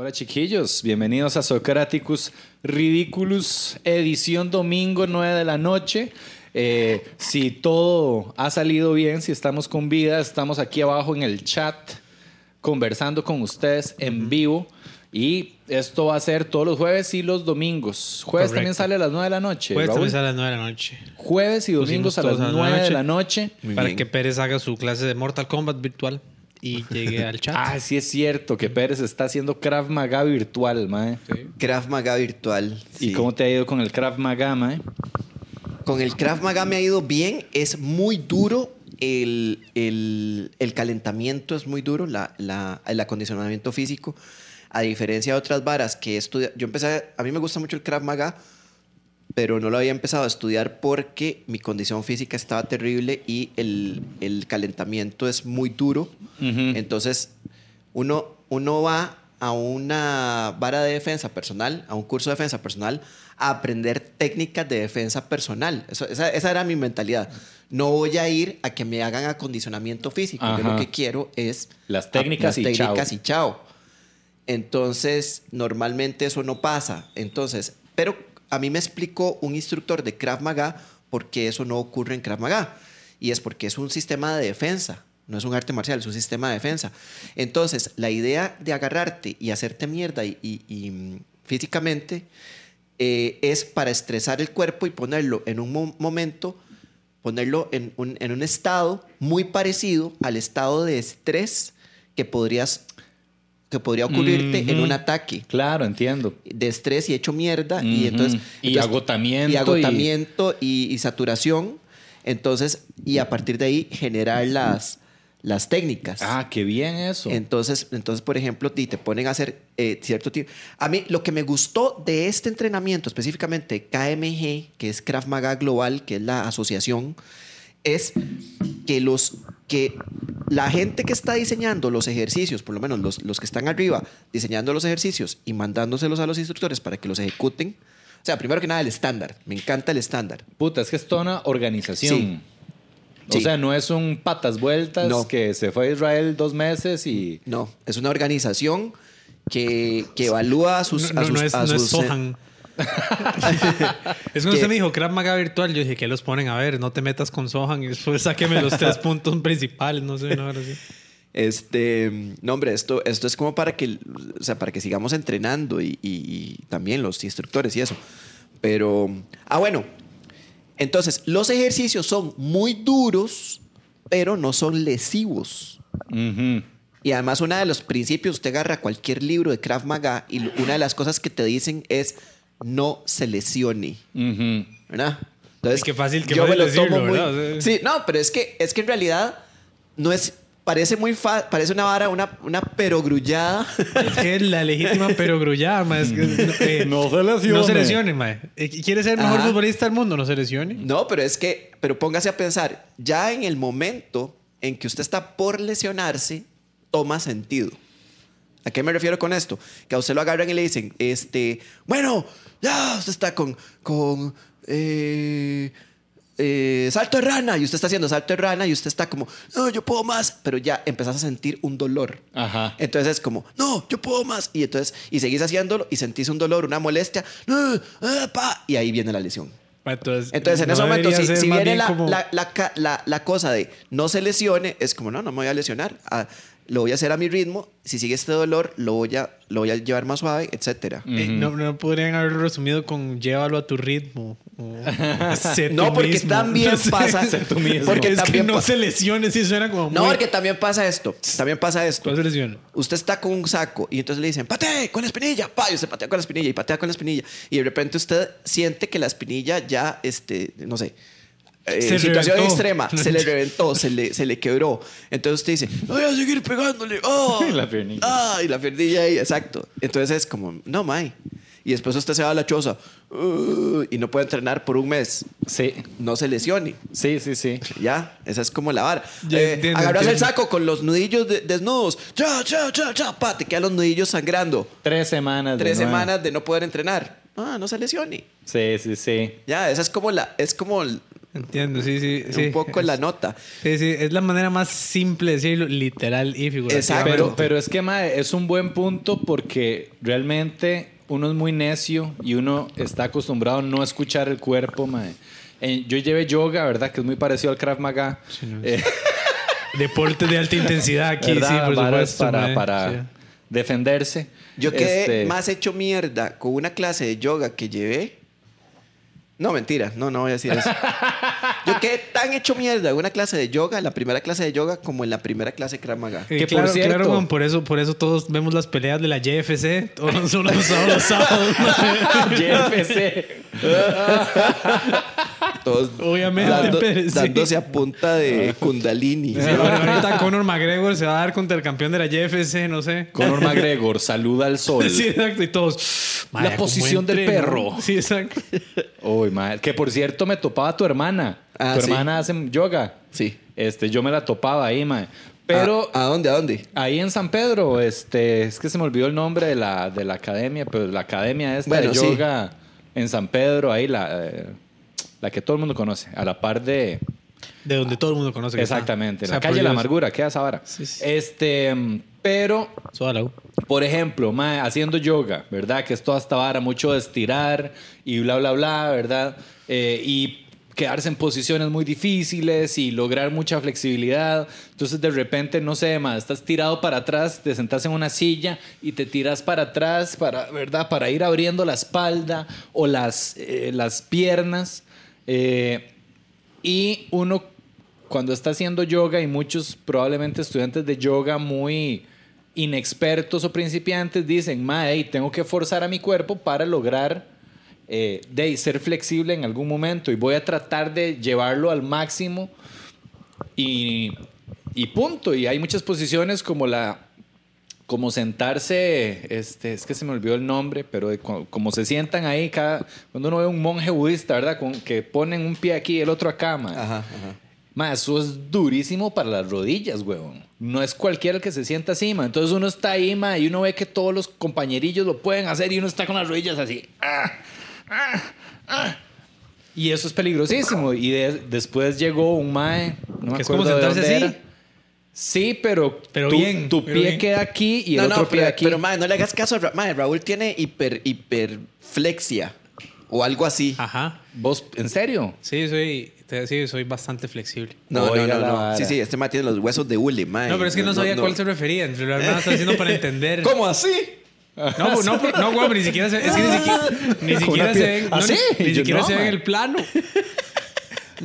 Hola chiquillos, bienvenidos a Socraticus Ridiculous, edición domingo 9 de la noche. Eh, si todo ha salido bien, si estamos con vida, estamos aquí abajo en el chat conversando con ustedes en vivo. Y esto va a ser todos los jueves y los domingos. Jueves también sale a las 9 de la noche. Jueves Raúl. también sale a las 9 de la noche. Jueves y domingos Pusimos a las todos 9 de la noche. para que Pérez haga su clase de Mortal Kombat virtual y llegue al chat. Ah, sí es cierto que Pérez está haciendo Krav Maga virtual, mae. Krav Maga virtual. ¿Y sí. cómo te ha ido con el Krav Maga, mae? Con el Krav Maga me ha ido bien. Es muy duro. El, el- el calentamiento es muy duro, la, la- el acondicionamiento físico. A diferencia de otras varas que he estudiado. Yo empecé. a- A mí me gusta mucho el Krav Maga, pero no lo había empezado a estudiar porque mi condición física estaba terrible y el, el calentamiento es muy duro. Entonces, uno, uno va a una vara de defensa personal, a un curso de defensa personal, a aprender técnicas de defensa personal. Eso- esa, esa era mi mentalidad. No voy a ir a que me hagan acondicionamiento físico. Yo lo que quiero es Las técnicas las y técnicas chao. y chao. Entonces, normalmente eso no pasa. Entonces, pero a mí me explicó un instructor de Krav Maga por qué eso no ocurre en Krav Maga. Y es porque es un sistema de defensa. No es un arte marcial, es un sistema de defensa. Entonces, la idea de agarrarte y hacerte mierda y, mm, físicamente eh, es para estresar el cuerpo y ponerlo en un mo- momento, ponerlo en un, en un estado muy parecido al estado de estrés que podrías que podría ocurrirte en Ujú. un ataque Claro, entiendo. de estrés y hecho mierda y entonces Y entonces- agotamiento y agotamiento y, y saturación entonces y a partir de ahí generar las las técnicas Ah, qué bien eso. entonces, entonces, por ejemplo, y te ponen a hacer eh, cierto tipo. A mí, lo que me gustó de este entrenamiento, específicamente KMG, que es Krav Maga Global, que es la asociación, es que los que la gente que está diseñando los ejercicios, por lo menos los, los que están arriba, diseñando los ejercicios y mandándoselos a los instructores para que los ejecuten. O sea, primero que nada, el estándar. Me encanta el estándar. Puta, es que es toda una organización. Sí. O Sí. sea, no es un patas vueltas No. que se fue a Israel dos meses y... No, es una organización que, que evalúa a sus. no, a no, sus- no es, a no es sus, eh, Sohan. es cuando Que- usted me dijo Krav Maga virtual, yo dije, ¿qué los ponen? A ver, no te metas con Sohan y después sáqueme los tres puntos principales, no sé, no, ahora sí. Este, no, hombre, esto, esto es como para que, o sea, para que sigamos entrenando y, y- y también los instructores y eso. Pero, ah, bueno, entonces, los ejercicios son muy duros, pero no son lesivos. Ujú. Y además, uno de los principios, usted agarra cualquier libro de Krav Maga y una de las cosas que te dicen es no se lesione. Ujú. ¿verdad? Entonces, Y qué fácil- qué yo me lo decirlo, tomo muy... Sí, no, pero es que, es que en realidad no es... Parece muy fa- parece una vara, una, una perogrullada. Es que es la legítima pero grullada, ma. Es que, eh, No se lesione. No se lesione, ma. Eh, ¿Quiere ser el mejor Ajá. futbolista del mundo? No se lesione. no, pero es que, pero póngase a pensar, ya en el momento en que usted está por lesionarse, toma sentido. ¿A qué me refiero con esto? Que a usted lo agarran y le dicen, este, bueno, ya usted está con, con eh, eh, salto de rana y usted está haciendo salto de rana y usted está como, no, yo puedo más, pero ya empezás a sentir un dolor. Ajá. Entonces es como, no, yo puedo más. Y entonces, y seguís haciéndolo y sentís un dolor, una molestia, no, ah, pa, y ahí viene la lesión. Entonces, Entonces, en no ese momento, si, si viene la, como- la, la- la cosa de no se lesione, es como, no, no me voy a lesionar. Ah, lo voy a hacer a mi ritmo. Si sigue este dolor, lo voy a, lo voy a llevar más suave, etcétera. Eh, no, no podrían haberlo resumido con llévalo a tu ritmo. o sé No, tú porque mismo. también No pasa. sé tú mismo. Porque es también que no se lesione, sí suena como. No, muy- porque también pasa esto. También pasa esto. ¿Cuál se lesiona? Usted está con un saco y entonces le dicen, patee con la espinilla, pa, y usted patea con la espinilla y patea con la espinilla. Y de repente usted siente que la espinilla ya, este, no sé, eh, situación reventó. extrema, se le reventó, se le, se le quebró. Entonces usted dice, voy a seguir pegándole. ¡Ah! Y la piernilla. Ah, y la piernilla ahí, exacto. Entonces es como, no, may. Y después usted se va a la choza uh, y no puede entrenar por un mes. Sí, No se lesione. sí, sí, sí. Ya, esa es como la vara. Eh, entiendo, agarras el saco con los nudillos de- desnudos. Ya, ya, ya, ya, pa, te quedan los nudillos sangrando. Tres semanas. Tres semanas de no poder entrenar. Ah, no se lesione. Sí, sí, sí. Ya, esa es como la, es como Entiendo, sí, sí. sí. un poco en la nota. Sí, sí, es la manera más simple de decirlo, literal y. Exacto. Pero, pero es que, mae, es un buen punto porque realmente uno es muy necio y uno está acostumbrado a no escuchar el cuerpo, mae. Eh, yo llevé yoga, ¿verdad? Que es muy parecido al Krav Maga. no, Eh, Deporte de alta intensidad aquí, sí, por supuesto. para, mae. para Sí. defenderse. Yo quedé Este, más hecho mierda con una clase de yoga que llevé. No, mentira, no, no voy a decir eso. Yo quedé tan hecho mierda en una clase de yoga, la primera clase de yoga, como en la primera clase de Krav Maga. Eh, Que por cierto- claro, por eso, por eso todos vemos las peleas de la JFC todos los, todos los sábados. los sábados. JFC. Todos Obviamente, dando- pero sí. dándose a punta de Kundalini. Sí, bueno, ahorita Conor McGregor se va a dar contra el campeón de la JFC, no sé. Conor McGregor, saluda al sol. Sí, exacto. Y todos. La "Vaya, posición del entreno". perro. Sí, exacto. Uy, mae, Que por cierto me topaba tu hermana. Ah, tu sí. hermana hace yoga. Sí. Este, yo me la topaba ahí, mae. Pero ¿A, a dónde? ¿A dónde? ahí en San Pedro, este, es que se me olvidó el nombre de la, de la academia, pero la academia esta Bueno, de sí. yoga en San Pedro, ahí la, eh, la que todo el mundo conoce, a la par de... De donde todo el mundo conoce. que está. Exactamente, O en sea, la calle la amargura, queda esa vara. Sí, sí. Este, pero U. por ejemplo, haciendo yoga, ¿verdad? Que es toda esta vara, mucho estirar y bla, bla, bla, ¿verdad? Eh, y quedarse en posiciones muy difíciles y lograr mucha flexibilidad. Entonces, de repente, no sé, más estás tirado para atrás, te sentas en una silla y te tiras para atrás, para, ¿verdad? Para ir abriendo la espalda o las, eh, las piernas. Eh, y uno, cuando está haciendo yoga, y muchos probablemente estudiantes de yoga muy inexpertos o principiantes dicen, mae, tengo que forzar a mi cuerpo para lograr eh, de ser flexible en algún momento y voy a tratar de llevarlo al máximo y, y punto. Y hay muchas posiciones como la como sentarse, este, es que se me olvidó el nombre, pero de como se sientan ahí, cada, cuando uno ve un monje budista, ¿verdad? Con, que ponen un pie aquí y el otro acá, mae. Ajá, eso es durísimo para las rodillas, huevón. No es cualquiera el que se sienta así, ma. Entonces uno está ahí, ma, y uno ve que todos los compañerillos lo pueden hacer y uno está con las rodillas así. Ah, ah, ah. Y eso es peligrosísimo. Y de- después llegó un mae, no me Que es como acuerdo de sentarse dónde así. era. Sí, pero, Pero tu, bien, tu pero pie bien. queda aquí y el no, otro no, pie pero, aquí. pero mae, no le hagas caso a Ra- mae, Raúl tiene hiper, hiperflexia o algo así. Ajá. ¿Vos, en serio? Sí, soy, te- sí, soy bastante flexible. No, no, no. Sí, sí, este mae tiene los huesos de hule, mae. No, pero es que no sabía a cuál se refería. En realidad me está haciendo para entender. ¿Cómo así? No, pues, no, no, güey, ni siquiera se, es que ni siquiera, ni siquiera se ven, ¿Ah, sí? ni, siquiera no, se ve en man. el plano.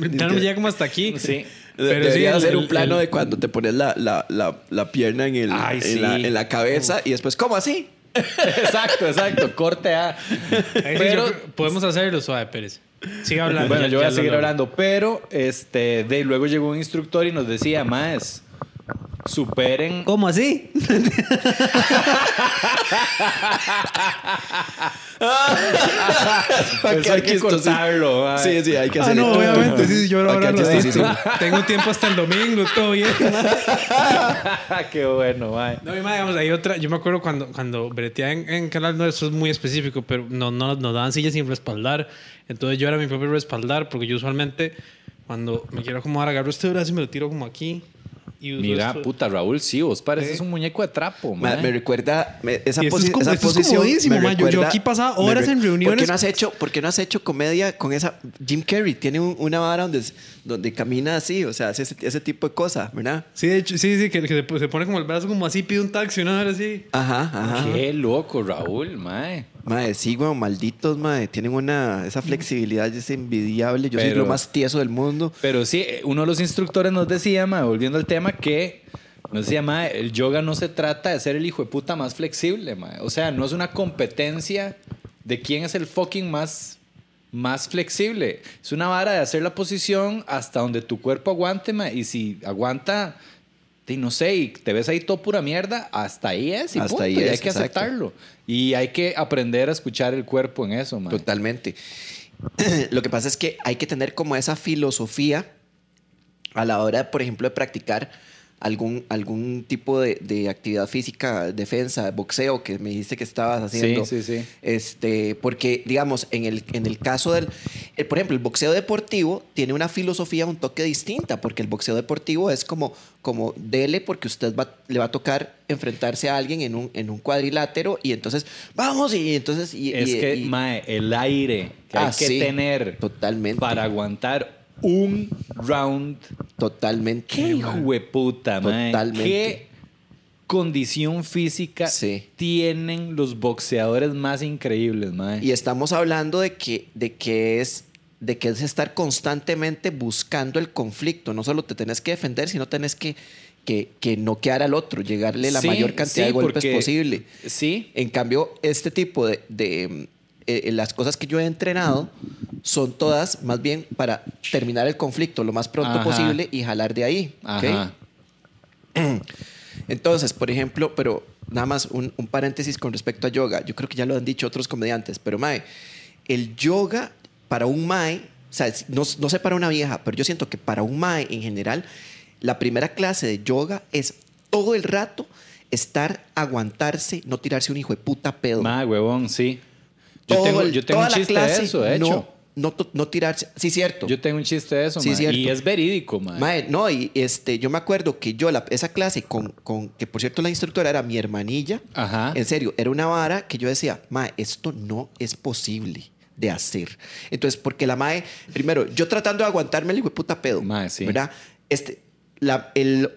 El plano llega como hasta aquí. Sí. Pero sí, Debería el- hacer el- un plano el- de cuando te pones la, la, la, la pierna en, el, Ay, en, la, sí. en la cabeza y después, ¿cómo así? exacto, exacto. Corte A. Sí, Pero- podemos hacerlo suave, Pérez. Sigue hablando. Bueno, ya- yo voy a seguir hablando, pero este, de luego llegó un instructor y nos decía, más superen. ¿Cómo así? Eso hay que cortarlo, mae. Sí, sí, hay que Ah, hacer no, obviamente, sí, yo ahora Acá lo sí, sí, sí. Tengo tiempo hasta el domingo, todo bien. Qué bueno, mae. No, y más, digamos, hay otra. Yo me acuerdo cuando, cuando breteaba en, en Canal, no, eso es muy específico, pero no, no nos daban sillas sin respaldar. Entonces yo era mi propio respaldar, porque yo usualmente, cuando me quiero acomodar, agarro este brazo y me lo tiro como aquí. Y Mira, esto. puta, Raúl, sí, vos pareces un muñeco de trapo, Ma- mae. me recuerda me- esa, esto es posi- como- esa es posición. comodísimo, me ma. Yo- yo recuerda- aquí pasaba me horas en ¿Por qué reuniones. no has hecho, por qué no has hecho comedia con esa? Jim Carrey tiene un- una vara donde, donde camina así, o sea, hace ese, ese tipo de cosas, ¿verdad? Sí, de hecho, sí, sí, que, que se, se pone como el brazo como así, pide un taxi, una hora así. Ajá, ajá. Qué loco, Raúl, mae. Madre, sí, weón, malditos, madre. Tienen una. Esa flexibilidad es envidiable. Yo soy Pero- lo más tieso del mundo. Pero sí, uno de los instructores nos decía, mae, volviendo al tema, que nos decía, mae, el yoga no se trata de ser el hijo de puta más flexible, mae. O sea, no es una competencia de quién es el fucking más, más flexible. Es una vara de hacer la posición hasta donde tu cuerpo aguante, mae. Y si aguanta, y no sé, y te ves ahí todo pura mierda, hasta ahí es. Y Hasta punto, ahí y hay que exacto. aceptarlo. Y hay que aprender a escuchar el cuerpo en eso, mae. Totalmente. Lo que pasa es que hay que tener como esa filosofía a la hora, por ejemplo, de practicar algún, algún tipo de, de actividad física, defensa, boxeo, que me dijiste que estabas haciendo. Sí, sí, sí. Este, porque, digamos, en el, en el caso del. eh, por ejemplo, el boxeo deportivo tiene una filosofía un toque distinta, porque el boxeo deportivo es como, como dele, porque usted va, le va a tocar enfrentarse a alguien en un, en un cuadrilátero y entonces, vamos, y entonces. Y, Es y- que, y- mae, el aire que Ah, hay que sí, tener totalmente. para aguantar un round. Totalmente. ¡Qué hijo de puta, mae! Totalmente. ¿Qué condición física Sí. tienen los boxeadores más increíbles, mae? Y estamos hablando de que, de que es de que es estar constantemente buscando el conflicto. No solo te tenés que defender, sino tenés que, que, que noquear al otro, llegarle la Sí, mayor cantidad sí, de golpes porque- posible. Sí. En cambio, este tipo de, de, eh, las cosas que yo he entrenado son todas más bien para terminar el conflicto lo más pronto Ajá. posible y jalar de ahí. Entonces, por ejemplo, pero nada más un, un paréntesis con respecto a yoga. Yo creo que ya lo han dicho otros comediantes, pero Mae, el yoga para un Mae, o sea, no, no sé para una vieja, pero yo siento que para un Mae en general, la primera clase de yoga es todo el rato estar, aguantarse, no tirarse un hijo de puta pedo. Mae, huevón, sí. Yo Todo tengo, el- yo tengo toda un la chiste clase, de eso, de no, hecho. No, no tirarse. Sí, cierto. Yo tengo un chiste de eso, Sí, mae. cierto. Y es verídico, mae. Mae, no, y este, yo me acuerdo que yo, la- esa clase con, con, que por cierto la instructora era mi hermanilla, Ajá. en serio, era una vara que yo decía, Mae, esto no es posible de hacer. Entonces, porque la Mae, primero, yo tratando de aguantarme el hijo de puta pedo, Mae, sí. ¿verdad? Este, la, el,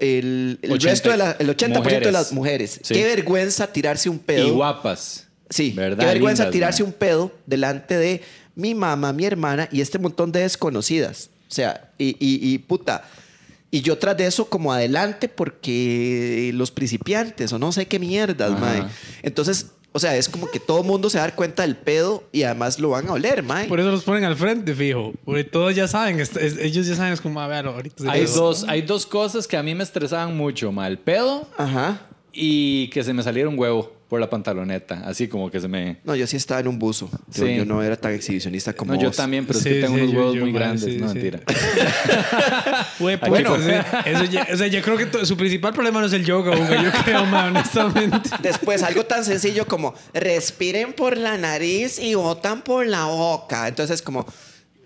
el, el 80 resto de la, el 80% de mujeres. las mujeres, Sí. qué vergüenza tirarse un pedo. Y guapas. Sí, ¿Verdad? qué vergüenza Lindas, tirarse mae. un pedo delante de mi mamá, mi hermana y este montón de desconocidas. O sea, y, y, y puta. Y yo tras de eso como adelante porque los principiantes o no sé qué mierdas, Ajá. mae. Entonces, o sea, es como que todo el mundo se va a dar cuenta del pedo y además lo van a oler, mae. Por eso los ponen al frente, fijo. Porque todos ya saben, es- es- ellos ya saben, es como, a ver, ahorita se Hay dos, hay dos cosas que a mí me estresaban mucho, mae. El pedo Ajá. y que se me saliera un huevo por la pantaloneta. Así como que se me... No, yo sí estaba en un buzo. Yo, Sí. yo no era tan exhibicionista como No, yo también, pero es Sí, que tengo sí, unos yo- huevos yo, muy grandes. sí, no, sí. mentira. Bueno, con- eso ya- o sea, yo creo que su principal problema no es el yoga, Hugo, yo creo, man, honestamente. Después, algo tan sencillo como respiren por la nariz y botan por la boca. Entonces, como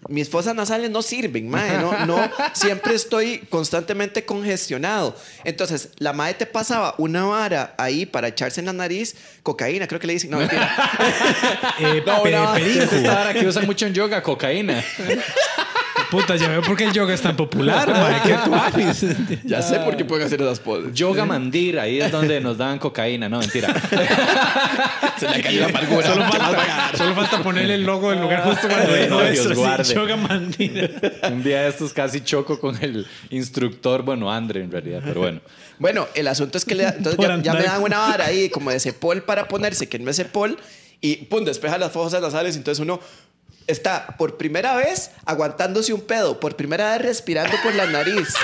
mis fosas nasales no sirven, mae. No, no, siempre estoy constantemente congestionado. Entonces, la madre te pasaba una vara ahí para echarse en la nariz, cocaína, creo que le dicen. No, mentira. Eh, No, pe- no, perico. Es esta vara que usan mucho en yoga, cocaína. Puta, ya veo por qué el yoga es tan popular, man. ¿Qué tú haces? ya sé por qué pueden hacer esas poses. Yoga Mandir, ahí es donde nos daban cocaína. No, mentira. Se le cayó la amargura. Solo falta, solo falta ponerle el logo del lugar justo para Ay, no, Dios guarde. Yoga Mandina. Un día de estos casi choco con el instructor, bueno, Andre en realidad, pero bueno. Bueno, el asunto es que le da- entonces ya, ya me dan una vara ahí como de cepol para ponerse, que no es cepol, y pum, despeja las fosas nasales. Entonces uno está por primera vez aguantándose un pedo, por primera vez respirando por la nariz.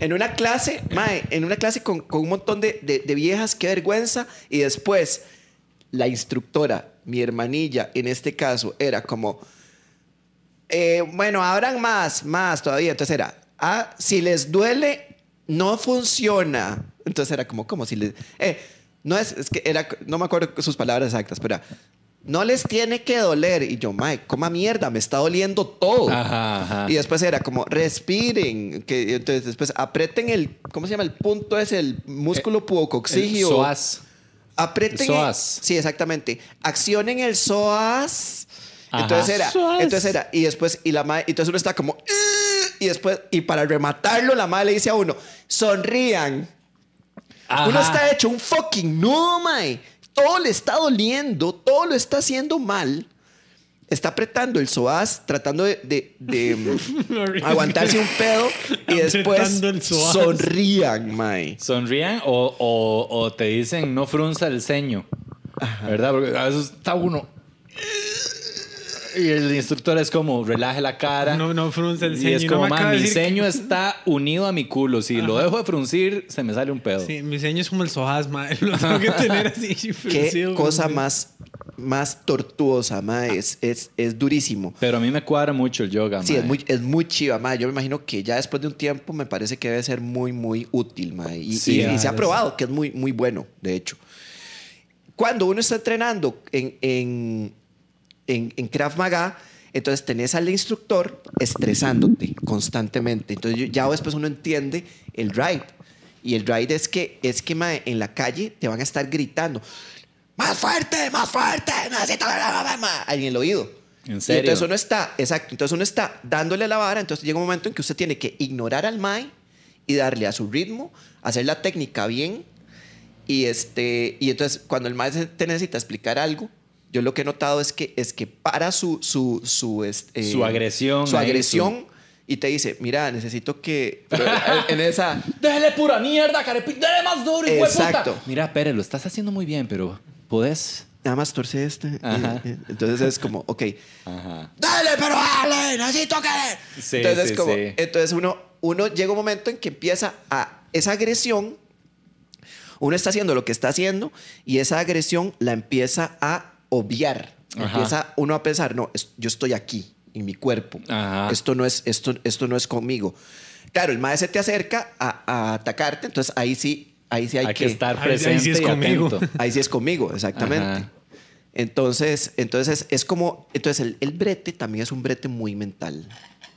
En una clase, mae, en una clase con, con un montón de, de- viejas, qué vergüenza. Y después, la instructora, mi hermanilla, en este caso, era como, eh, bueno, abran más, más todavía. Entonces era, ah, si les duele, no funciona. Entonces era como, como si les... eh, no es, es que era, no me acuerdo sus palabras exactas, pero no les tiene que doler. Y yo, mae, coma mierda, me está doliendo todo. Ajá, ajá. Y después era como, respiren. Que, entonces después aprieten el, ¿cómo se llama? El punto es el músculo puocoxígeo. El psoas. Aprieten. El psoas. Sí, exactamente. Accionen el psoas. Ajá. Entonces era, Psoas. entonces era, y después, y la madre, entonces uno está como, y después, y para rematarlo, la madre le dice a uno, sonrían. Ajá. Uno está hecho un fucking nudo, mae. Todo le está doliendo, todo lo está haciendo mal. Está apretando el psoas, tratando de, de- de, mm, aguantarse un pedo y después sonrían, mae. Sonrían o, o- o te dicen no frunza el ceño. ¿Verdad? Porque a veces está uno. Y el instructor es como, relaje la cara. No, no frunce el Y ceño. es Y como, no me "Man, acaba de mi que- ceño está unido a mi culo. Si lo dejo de fruncir, se me sale un pedo. Sí, mi ceño es como el sojas. Lo tengo que tener así Qué fruncido, cosa más más tortuosa, mae. Es, es, es durísimo. Pero a mí me cuadra mucho el yoga, Sí, mae. es muy, es muy chiva, mae. Yo me imagino que ya después de un tiempo me parece que debe ser muy, muy útil, mae. Y, Sí, y- y se ha probado que es muy, muy bueno, de hecho. Cuando uno está entrenando en, en, en, en Krav Maga, entonces tenés al instructor estresándote constantemente. Entonces yo- ya después uno entiende el ride. Y el ride es que, es que mae, en la calle te van a estar gritando, más fuerte, más fuerte, necesito en el oído. ¿En Y serio? entonces uno está, exacto, entonces uno está dándole la vara, entonces llega un momento en que usted tiene que ignorar al mae y darle a su ritmo, hacer la técnica bien y este y entonces cuando el mae te necesita explicar algo, yo lo que he notado es que es que para su su su este, Su agresión su agresión y te dice, "Mira, necesito que pero en esa Déjele pura mierda, carepi. Déjele más duro, hijo de puta. Exacto. Mira, Pérez, lo estás haciendo muy bien, pero ¿podés? nada más torce este. Ajá. eh, eh, Entonces es como, ok, Ajá. dale, pero dale, necesito que. Sí, entonces, sí, como, sí. entonces uno, uno llega un momento en que empieza a esa agresión. Uno está haciendo lo que está haciendo y esa agresión la empieza a obviar. Ajá. Empieza uno a pensar, no, es- yo estoy aquí, en mi cuerpo. Ajá. Esto, no es, esto, esto no es conmigo. Claro, el maestro se te acerca a, a atacarte, entonces ahí sí, ahí sí hay, Hay, que, estar Ahí- ahí presente sí es y conmigo. atento. Ahí sí es conmigo, exactamente. Ajá. Entonces, entonces es como, entonces el, el brete también es un brete muy mental.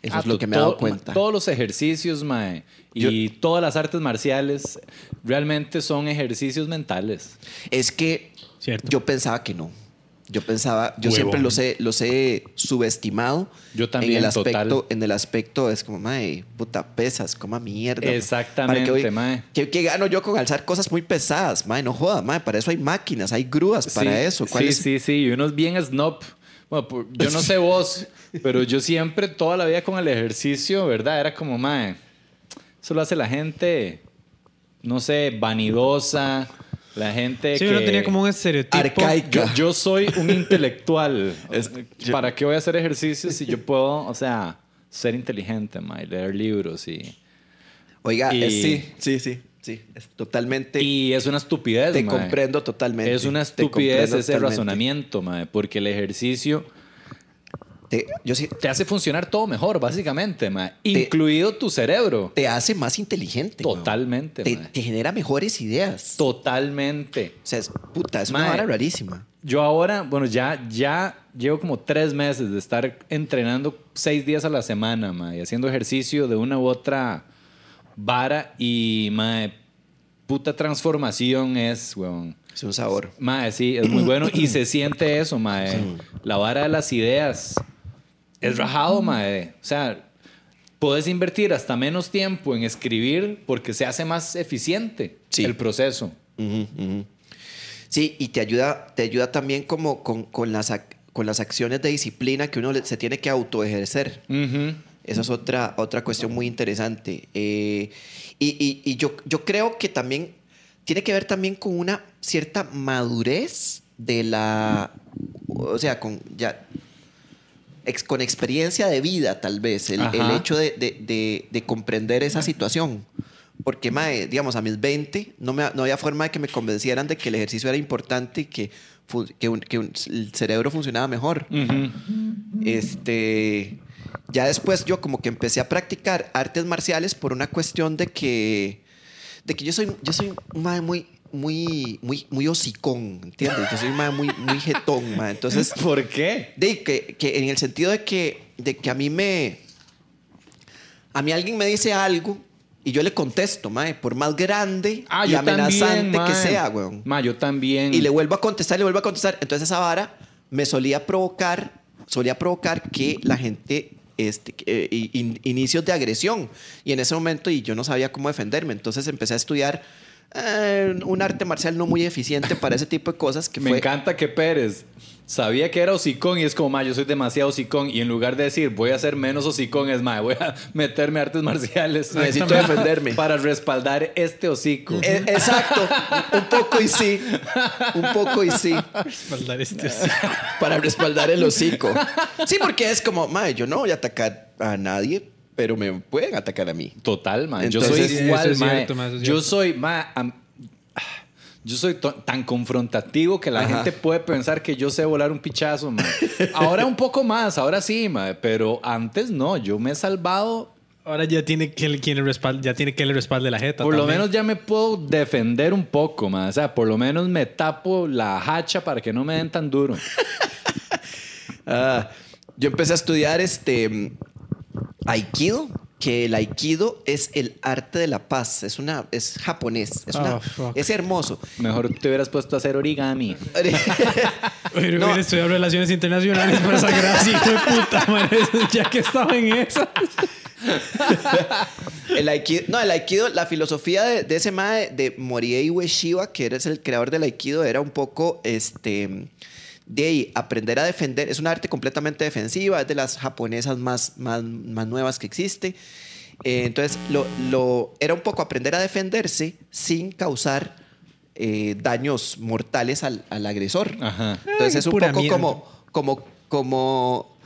Eso Ah, es lo que me he dado cuenta. Todos los ejercicios, mae, y todas las artes marciales realmente son ejercicios mentales. Es que Cierto. yo pensaba que no. Yo pensaba, yo Huevón. siempre los he, los he subestimado. Yo también, en el aspecto, total. En el aspecto es como, mae, puta, pesas, coma mierda. Exactamente, ¿Para qué voy- mae. ¿Qué, qué gano yo con alzar cosas muy pesadas? Mae, no joda, mae, para eso hay máquinas, hay grúas para Sí, eso. ¿Cuál sí, es? sí, sí, y unos bien snob. Bueno, yo no sé vos, pero yo siempre, toda la vida con el ejercicio, ¿verdad? Era como, mae, eso lo hace la gente, no sé, vanidosa, la gente Sí, que... uno tenía como un estereotipo. Arcaico. Yo, yo soy un intelectual. Es- yo- ¿Para qué voy a hacer ejercicio si yo puedo, o sea, ser inteligente, mae, leer libros y... Oiga, Y- es- sí, sí, sí, sí. Es totalmente. Y es una estupidez, te mae. comprendo totalmente. Es una estupidez ese totalmente. razonamiento, mae, porque el ejercicio Te- yo sí, te hace funcionar todo mejor, básicamente, mae, incluido tu cerebro. te hace más inteligente. Totalmente, Te, te genera mejores ideas. Totalmente. O sea, es, puta, es una Mae. vara rarísima. Yo ahora, bueno, ya, ya llevo como tres meses de estar entrenando seis días a la semana, mae, y haciendo ejercicio de una u otra vara y, mae, puta transformación es, weón. Es un sabor. Mae, sí, es muy bueno y se siente eso, mae. La vara de las ideas es rajado, mae. O sea, puedes invertir hasta menos tiempo en escribir porque se hace más eficiente Sí. el proceso. Sí, y te ayuda, te ayuda también como con, con las, con las acciones de disciplina que uno se tiene que autoejercer. Ujú. Esa es otra, otra cuestión muy interesante. Eh, y y- y yo, yo creo que también tiene que ver también con una cierta madurez de la... O sea, con ya... ex- con experiencia de vida, tal vez, el, hecho de, de- de- de comprender esa situación. Porque, mae, digamos, a mis 20 no, me, no había forma de que me convencieran de que el ejercicio era importante y que, que, un- que un- el cerebro funcionaba mejor. Este, ya después yo como que empecé a practicar artes marciales por una cuestión de que, de que yo soy, yo soy mae muy, muy, muy, muy hocicón, ¿entiendes? Yo soy mae muy, muy jetón, mae. Entonces, ¿Por qué? de que, que en el sentido de que, de que a mí me, a mí alguien me dice algo y yo le contesto, mae, por más grande Ah, y amenazante también, que sea, weón. Ma, yo también. Y le vuelvo a contestar, le vuelvo a contestar. Entonces esa vara me solía provocar, solía provocar que la gente, este, eh, in- inicios de agresión. Y en ese momento, y yo no sabía cómo defenderme. Entonces empecé a estudiar eh, un arte marcial no muy eficiente para ese tipo de cosas que Me fue... encanta que Pérez sabía que era hocicón y es como, ma, yo soy demasiado hocicón. Y en lugar de decir, voy a ser menos hocicón, es, ma, voy a meterme a artes marciales. Necesito defenderme. Para respaldar este hocico. Eh, exacto, un poco y sí, un poco y sí, Respaldar este así. para respaldar el hocico. Sí, porque es como, mae, yo no voy a atacar a nadie, pero me pueden atacar a mí. Total, man. yo Entonces, soy sí, igual, eso es mae. cierto, es Yo soy, mae, am- Yo soy tan confrontativo que la Ajá. gente puede pensar que yo sé volar un pichazo, mae. Ahora un poco más, ahora sí, mae, pero antes no. Yo me he salvado. Ahora ya tiene que quien le respalde, ya tiene que le respalde la jeta. Por lo también. menos ya me puedo defender un poco, mae. O sea, por lo menos me tapo la hacha para que no me den tan duro. Ah, yo empecé a estudiar este Aikido, que el Aikido es el arte de la paz. Es una, es japonés. Es, una- Oh, fuck. es hermoso. Mejor te hubieras puesto a hacer origami. Pero No. estudiado relaciones internacionales para esa gracia, hijo de puta madre, ya que estaba en esa. El Aikido, no, el Aikido, la filosofía de, de ese mae de Moriei Ueshiba, que eres el creador del Aikido, era un poco este de ahí, aprender a defender. Es un arte completamente defensiva, es de las japonesas más, más, más nuevas que existe. Eh, entonces, lo, lo- era un poco aprender a defenderse sin causar eh, daños mortales al, al agresor. Ajá. Entonces, Ay, es un poco mierda. como, como, como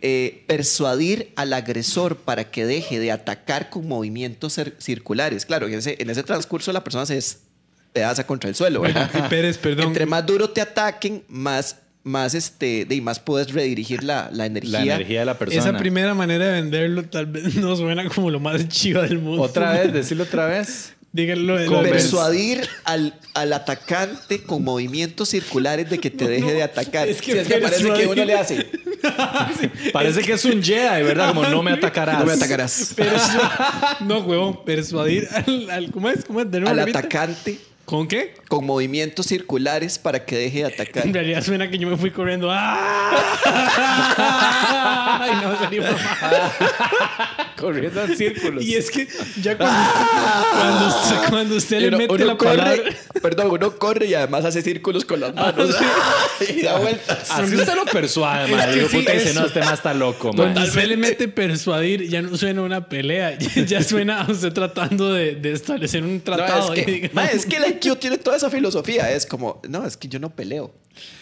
eh, persuadir al agresor para que deje de atacar con movimientos cir- circulares. Claro, en ese, en ese transcurso la persona se despedaza contra el suelo. Pérez, perdón. Entre más duro te ataquen, más, más, este, de, y más puedes redirigir la, la energía. La energía de la persona. Esa primera manera de venderlo tal vez no suena como lo más chiva del mundo. Otra vez, decirlo otra vez. Díganlo de Persuadir al, al atacante con movimientos circulares de que te deje de atacar. Es que Sí, parece que uno le hace. Parece que es un Jedi, ¿verdad? Como no me atacarás. No me atacarás. Persu- no, huevón, persuadir al, al- ¿Cómo es? ¿Cómo es? De nuevo, Al repita. atacante ¿Con qué? con movimientos circulares para que deje de atacar. En realidad suena que yo me fui corriendo. ¡Ah! Ay, no, sería. Corriendo en círculos. Y es que ya cuando, cuando, usted, cuando usted Y le uno, mete uno la corre, palabra. perdón, uno corre y además hace círculos con las manos y da vueltas. Así usted lo persuade, Es madre. que sí, puta, dice, no, este más está loco, Cuando usted le mete persuadir, ya no suena una pelea, ya, ya suena a usted tratando de, de establecer un No, tratado. es, que, digamos. ma, es que el IQ tiene toda esa filosofía. Es como, no, es que yo no peleo.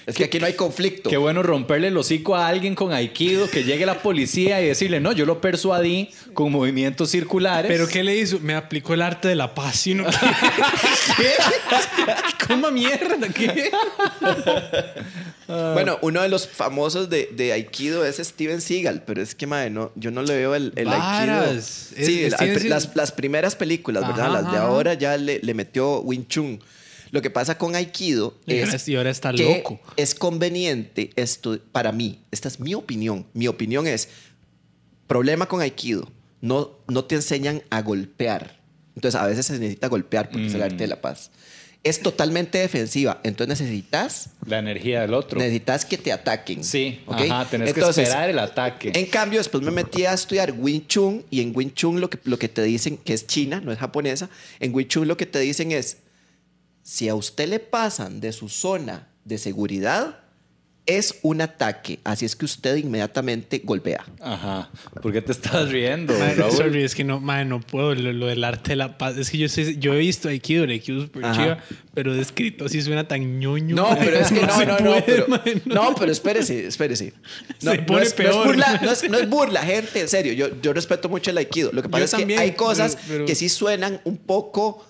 Es que aquí no hay conflicto. Qué bueno romperle el hocico a alguien con Aikido, que llegue la policía y decirle, no, yo lo persuadí con movimientos circulares. ¿Pero qué le hizo? Me aplicó el arte de la paz. ¿qué? ¿Qué? ¿Cómo mierda? ¿Qué? Bueno, uno de los famosos de, de Aikido es Steven Seagal, pero es que, madre, no, yo no le veo el, el Aikido. Sí, el- al- las, las primeras películas, ¿verdad? Ajá, las de ahora ya le, le metió Wing Chun. Lo que pasa con Aikido Y es y ahora está que loco. es conveniente esto para mí. Esta es mi opinión. Mi opinión es problema con Aikido. No, no te enseñan a golpear. Entonces a veces se necesita golpear porque es el arte de la paz. Es totalmente defensiva. Entonces necesitas La energía del otro. necesitas que te ataquen. Sí, ¿ok? ajá, tenés Entonces, que esperar el ataque. En cambio, después me metí a estudiar Wing Chun y en Wing Chun lo que, lo que te dicen, que es china, no es japonesa, en Wing Chun lo que te dicen es, si a usted le pasan de su zona de seguridad, es un ataque. Así es que usted inmediatamente golpea. Ajá. ¿Por qué te estás riendo, Madre, Raúl? sorry, es que no, madre, no puedo. Lo, lo del arte de la paz. Es que yo sé, yo he visto Aikido, el Aikido es súper Ajá. chiva, pero descrito así suena tan ñoño. No, madre, pero es que no, no, no, puede, pero, madre, no. no, pero espérese, espérese. No, Se no pone es, no es peor. burla, no es, no es burla, gente, en serio. Yo, yo respeto mucho el aikido. Lo que pasa Yo es también, que hay cosas pero- pero- que sí suenan un poco,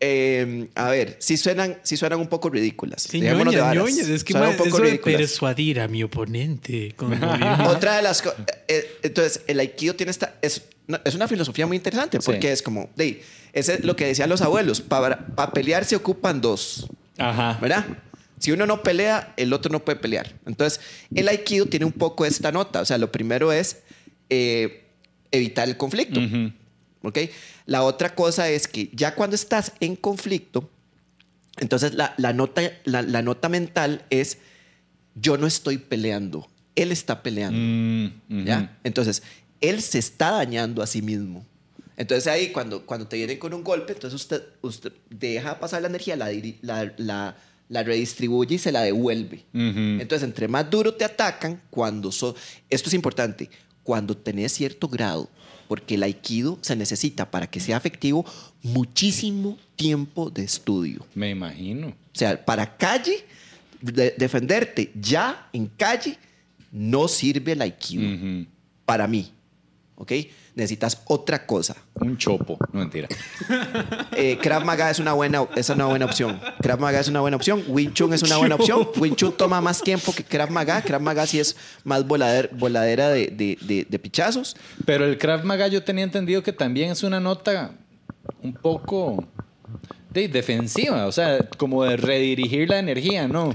eh, a ver, sí suenan, sí suenan un poco ridículas. Sí, Dejémonos de ñoñas, ñoñas. Es que Suenan un poco eso de persuadir a mi oponente con. Otra de las cosas. entonces, el aikido tiene esta. Es, no, es una filosofía muy interesante porque Sí. es como. Ese es lo que decían los abuelos. Para, para pelear se ocupan dos. Ajá. ¿verdad? Si uno no pelea, el otro no puede pelear. Entonces, el aikido tiene un poco esta nota. O sea, lo primero es eh, evitar el conflicto. Ujú. ¿Ok? La otra cosa es que ya cuando estás en conflicto, entonces la, la nota, la, la nota mental es, yo no estoy peleando, él está peleando. Mm. ¿ya? Entonces, él se está dañando a sí mismo. Entonces ahí cuando, cuando te vienen con un golpe, entonces usted, usted deja pasar la energía, la, la, la- la redistribuye y se la devuelve. Entonces, entre más duro te atacan, cuando so- esto es importante, cuando tenés cierto grado, porque el aikido se necesita para que sea efectivo muchísimo tiempo de estudio. Me imagino. O sea, para calle, de- defenderte ya en calle, no sirve el aikido para mí. ¿Ok? Necesitas otra cosa. Un chopo, no mentira. Eh, Krav Maga es una, buena, es una buena opción. Krav Maga es una buena opción. Wing Chun es una buena opción. Wing Chun toma más tiempo que Krav Maga. Krav Maga sí es más volader- voladera de, de- de- de pichazos. Pero el Krav Maga yo tenía entendido que también es una nota un poco de defensiva, o sea, como de redirigir la energía, ¿no?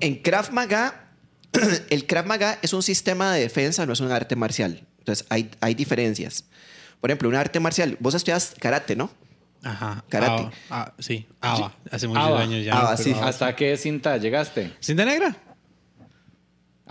En Krav Maga, el Krav Maga es un sistema de defensa, no es un arte marcial. Entonces, hay, hay diferencias. Por ejemplo, un arte marcial, vos estudias karate, ¿no? Ajá. Karate. Ava. Ah, sí. Ava. Hace muchos años ya. Pero sí. ¿Hasta qué cinta llegaste? ¿Cinta negra?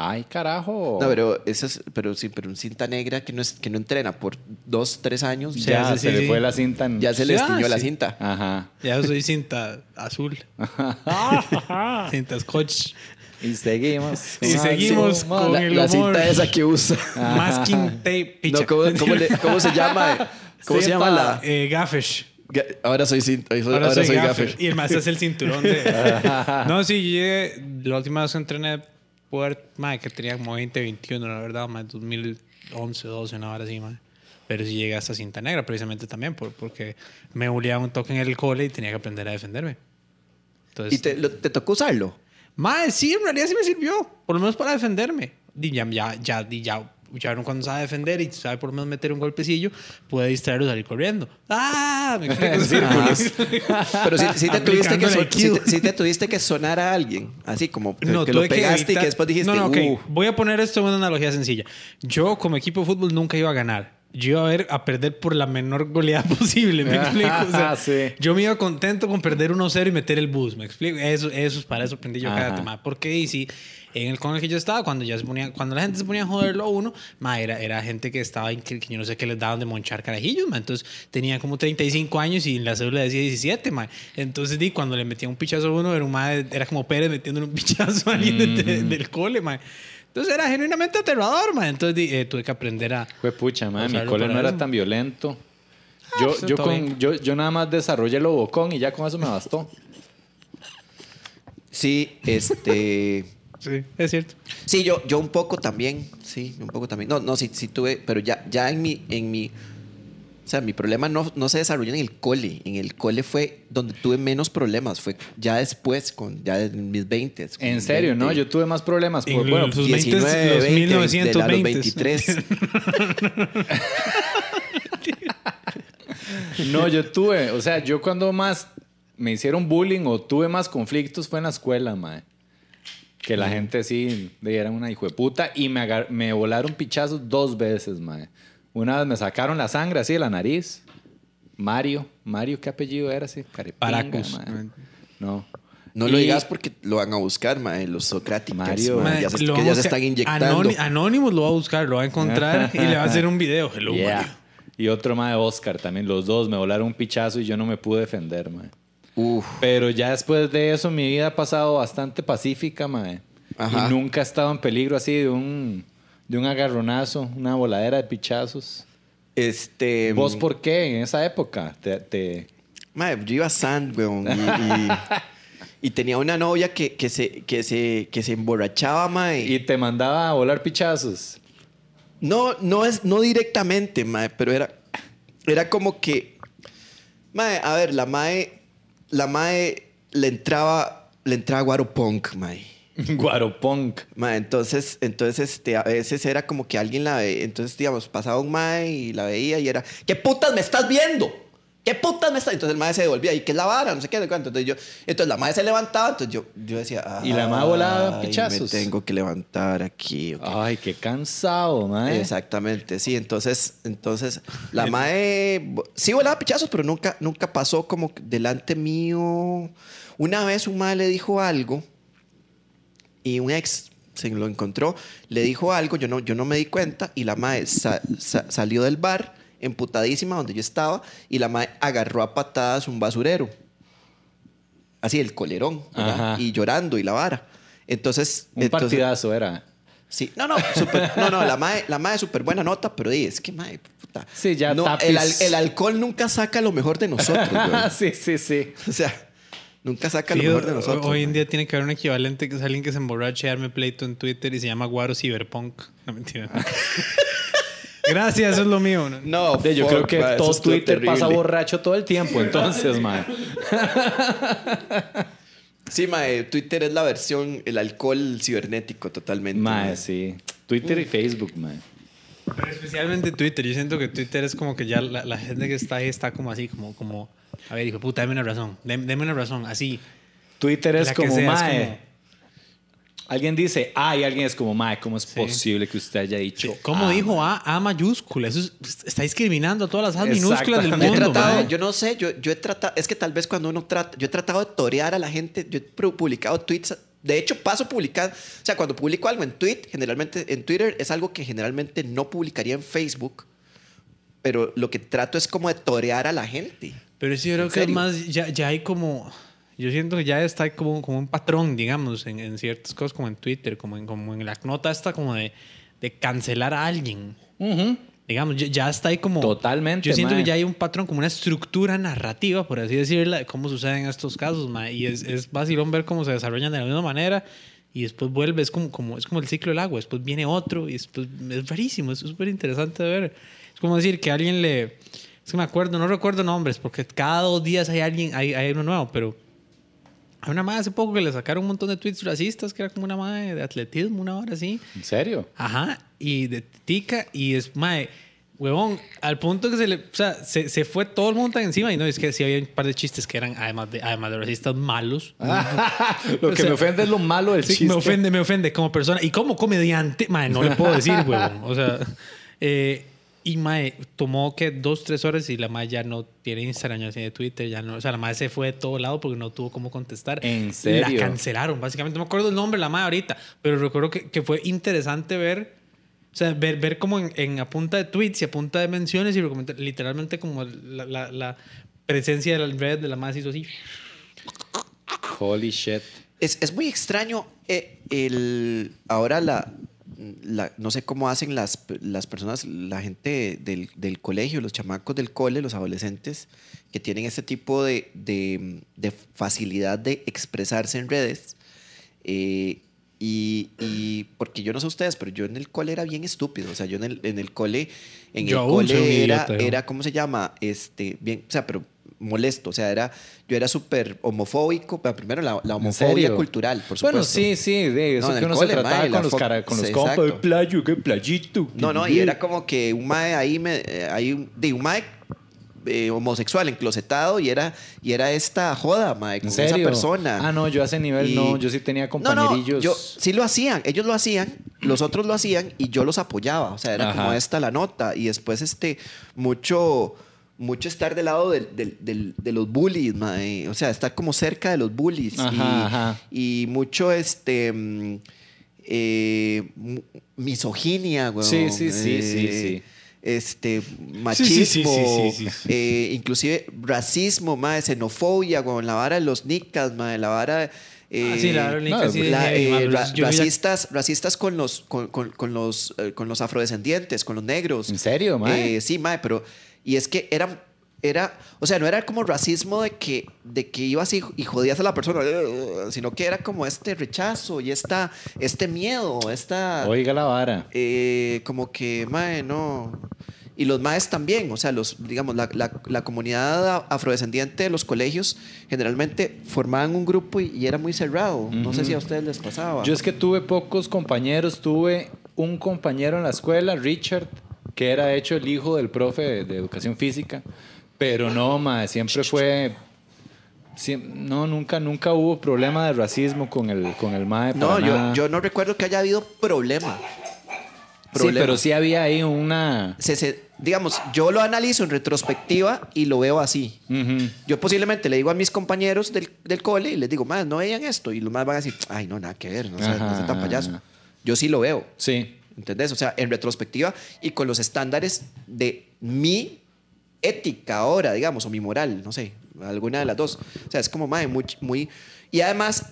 Ay, carajo. No, pero, eso es, pero sí, pero un cinta negra que no, es, que no entrena por dos, tres años, Sí, ya sí, se sí, le sí. fue la cinta. en- ya se le Sí, ah, estiñó la cinta. Ajá. Ya soy cinta azul. cinta scotch. Y seguimos. Y seguimos con La, el la humor. cinta esa que usa. Masking tape. Picha. No, ¿cómo, cómo le- cómo se llama? ¿Cómo se llama la...? Eh, gaffesh. Ga- Ahora soy cinta. Ahora, Ahora, soy, gaffer. gaffer. Y el más es el cinturón de... no, sí, yo llegué... La última vez que entrené poder... Madre, que tenía como 20, 21, la verdad. Madre, 2011, 12, una hora así, madre. Pero sí llegué hasta cinta negra, precisamente también. por- porque me bulleaba un toque en el cole y tenía que aprender a defenderme. Entonces... ¿Y te, lo- te tocó usarlo? Madre, sí, en realidad sí me sirvió. Por lo menos para defenderme. Y ya, ya, ya, ya, uno cuando sabe defender y sabe por lo menos meter un golpecillo, puede distraerlo y salir corriendo. ¡Ah! Me. Pero sí, sí te tuviste que, son- sí IQ. te, tuviste que sonar a alguien. Así como que, No, que lo pegaste y evitar- que después dijiste... No, no, ok. "Uh". Voy a poner esto en una analogía sencilla. Yo, como equipo de fútbol, nunca iba a ganar. Yo iba a, ver, a perder por la menor goleada posible. ¿Me explico? O sea, Sí. Yo me iba contento con perder 1-0 y meter el bus. ¿Me explico? Eso, eso es para eso aprendí yo Ajá. karate, ma. Porque y si en el con el que yo estaba, cuando ya se ponía, cuando la gente se ponía a joderlo a uno, ma, era, era gente que estaba, en que, yo no sé qué les daban de monchar carajillos, ma. Entonces tenía como 35 años y en la cédula decía 17, ma. Entonces, di, cuando le metía un pichazo a uno, era, un ma, era como Pérez metiéndole un pichazo a alguien de- de- del cole, ma. Entonces era genuinamente aterrador, ma. Entonces di, eh, tuve que aprender a. Fue pucha, man. Mi cole no era eso. tan violento. Yo, pues, yo, con, yo, yo nada más desarrollé el bocón y ya con eso me bastó. Sí, este... Sí, es cierto. Sí, yo, yo un poco también, sí, un poco también. No, no, sí, sí tuve, pero ya, ya en mi, en mi, o sea, mi problema no, no se desarrolló en el cole. En el cole fue donde tuve menos problemas, fue ya después, con ya en mis 20. con En serio, ¿no? 20, Yo tuve más problemas. En Por, bueno, sus 19, 20s, los 20, de la- 1920s. los 23. no, yo tuve, o sea, yo cuando más me hicieron bullying o tuve más conflictos fue en la escuela, mae. Que la gente sí era una hijo de puta y me, agar- me volaron pichazos dos veces, mae. Una vez me sacaron la sangre así de la nariz. Mario, Mario, ¿qué apellido era así? Carepinga, Paracus. mae. No. No lo Y- digas porque lo van a buscar, mae, los socráticos. Mario, mae, Mae, ya se, lo que ya se están inyectando. Anonymous lo va a buscar, lo va a encontrar y le va a hacer un video. Hello, Yeah. Mario. Y otro más de Oscar también. Los dos me volaron un pichazo y yo no me pude defender, mae. Uf, Pero ya después de eso, mi vida ha pasado bastante pacífica, mae. Ajá. Y nunca he estado en peligro así de un, de un agarronazo, una voladera de pichazos. este... ¿Vos por qué en esa época? Te, te- Mae, yo iba a Sand, weón. Y, y- y tenía una novia que, que, se, que, se, que se emborrachaba, mae. y te mandaba a volar pichazos. No, no es, no directamente, mae, pero era, era como que, mae, a ver, la mae, la mae le entraba, le entraba guaro punk, mae. Guaropunk. Mae, entonces, entonces, este, a veces era como que alguien la ve, entonces, digamos, pasaba un mae y la veía y era, ¿qué putas me estás viendo? ¿Qué putas me estás? Entonces el mae se devolvía, ¿y qué es la vara? No sé qué, de cuánto. Entonces yo, entonces la mae se levantaba, entonces yo, yo decía, Y la mae volaba "Ay, pichazos". Me tengo que levantar aquí. ok". Ay, qué cansado, mae. Exactamente, sí. Entonces, entonces la bo- sí volaba pichazos, pero nunca, nunca pasó como delante mío. Una vez un mae le dijo algo y un ex se lo encontró, le dijo algo, yo no, yo no me di cuenta y la mae sa- sa- salió del bar emputadísima donde yo estaba y la mae agarró a patadas un basurero. Así, el colerón, y llorando y la vara. Entonces, Un entonces- partidazo era. Sí, no, no, súper- no, no, la mae, la mae súper buena nota, pero di, es que mae, puta. Sí, ya no, el, al- el alcohol nunca saca lo mejor de nosotros, sí, sí, sí. O sea, nunca saca Sí, lo mejor de nosotros. hoy en día tiene que haber un equivalente que es alguien que se emborrache y arme pleito en Twitter y se llama Guaro Cyberpunk. No mentira. Gracias, eso es lo mío. ¿no? Yo fuck, creo que todo Twitter pasa borracho todo el tiempo, entonces, mae. Sí, mae, Twitter es la versión, el alcohol cibernético totalmente. Mae, sí. Twitter y Facebook, mae. Pero especialmente Twitter. Yo siento que Twitter es como que ya la, la gente que está ahí está como así, como, como a ver, hijo puta, dame una razón. Deme, deme una razón, así. Twitter es como, sea, es mae. Alguien dice A y alguien es como, mae, ¿cómo es Sí. posible que usted haya dicho ¿Cómo A, dijo? A, A mayúscula? Eso es- está discriminando a todas las A minúsculas del Yo he mundo. tratado, mae. yo no sé, yo, yo he tratado, es que tal vez cuando uno trata, yo he tratado de torear a la gente, yo he pu- publicado tweets, de hecho paso a publicar, o sea, cuando publico algo en tweet, generalmente en Twitter es algo que generalmente no publicaría en Facebook, pero lo que trato es como de torear a la gente. Pero sí, yo creo ¿En que es serio? más, ya, ya hay como, yo siento que ya está como, como un patrón, digamos, en, en ciertas cosas como en Twitter, como en, como en la nota esta como de, de cancelar a alguien. Ujú. Digamos, ya, está ahí como... Totalmente, Yo siento mae. que ya hay un patrón, como una estructura narrativa, por así decirlo, de cómo suceden estos casos, mae. Y es, es vacilón ver cómo se desarrollan de la misma manera y después vuelve, es como, como, es como el ciclo del agua, después viene otro y después es rarísimo, es súper interesante de ver. Es como decir que alguien le... Es que me acuerdo, no recuerdo nombres, porque cada dos días hay alguien, hay, hay uno nuevo, pero... Hay una madre hace poco que le sacaron un montón de tweets racistas, que era como una madre de atletismo, una hora así. ¿En serio? Ajá, y de tica, y es, mae, huevón, al punto que se le, o sea, se, se fue todo el mundo tan encima, y no, es que sí había un par de chistes que eran, además de, además de racistas, malos. lo que sea, me ofende es lo malo del Sí, chiste. me ofende, me ofende como persona, y como comediante, mae, no le puedo decir, huevón, o sea, eh, y mae, tomó que dos, tres horas y la mae ya no tiene Instagram, ya no tiene Twitter, ya no, o sea, la mae se fue de todo lado porque no tuvo cómo contestar. ¿En serio? La cancelaron, básicamente. No me acuerdo el nombre de la mae ahorita, pero recuerdo que, que fue interesante ver, o sea, ver, ver como en, en a punta de tweets y a punta de menciones y recomendar- literalmente como la, la, la presencia de la red de la mae se hizo así. Holy shit. Es, es muy extraño eh, el, ahora la, la- no sé cómo hacen las, las personas, la gente del, del colegio, los chamacos del cole, los adolescentes, que tienen este tipo de, de- de facilidad de expresarse en redes. eh, y, y porque yo no sé ustedes, pero yo en el cole era bien estúpido. O sea, yo en el, en el cole, en Yo el cole era, idiota, era, ¿cómo se llama? Este, bien, o sea, pero molesto. O sea, era, yo era súper homofóbico. Pero primero la, la ¿En homofobia cultural, por supuesto. Bueno, sí, sí, de eso No, que uno cole, se trataba mae, con los, cara, con los compas. "Eh, playo, qué playito. No, no, y era como que un mae ahí, me, eh, ahí de un mae eh, homosexual enclosetado y era, y era esta joda, mae, ¿En con esa persona. Ah, no, yo a ese nivel Y- no. Yo sí tenía No, no, compañerillos. yo, sí lo hacían, ellos lo hacían, los otros lo hacían y yo los apoyaba. O sea, era Ajá. como esta la nota. Y después, este, mucho, mucho estar del lado del- del- del- de los bullies, mae. O sea, estar como cerca de los bullies. Ajá, y, ajá. y mucho, este. mm, eh, misoginia, güey. Sí, sí, sí, sí, sí. Este, machismo, eh, inclusive racismo, mae, xenofobia, con la vara de los nicas, mae, la vara. eh, Ah, sí, la no, sí, la- eh, ra- racistas, racistas con los, con, con- con los, eh, con los afrodescendientes, con los negros. ¿En serio, mae? Eh, sí, mae, pero. Y es que era. Era, o sea, no era como racismo de que, de que ibas y, y jodías a la persona, sino que era como este rechazo y esta, este miedo, esta. Oiga la vara. eh, como que, mae, no. Y los maes también, o sea, los, digamos, la, la- la comunidad afrodescendiente de los colegios generalmente formaban un grupo y, y era muy cerrado. No sé si a ustedes les pasaba. Yo es que tuve pocos compañeros. Tuve un compañero en la escuela, Richard, que era de hecho el hijo del profe de, de educación física. Pero no, mae, siempre fue. no, nunca, nunca hubo problema de racismo con el, con el mae. no, yo, yo no recuerdo que haya habido problema. Sí, Problema. pero sí había ahí una. Se- se- digamos, yo lo analizo en retrospectiva y lo veo así. Ujú. Yo posiblemente le digo a mis compañeros del, del cole y les digo, más no veían esto. Y los más van a decir, ay, no, nada que ver, no, sé, no tan payaso. Yo sí lo veo. Sí. ¿Entendés? O sea, en retrospectiva y con los estándares de mi ética ahora, digamos, o mi moral, no sé, alguna de las dos. O sea, es como, madre, muy, muy... Y además,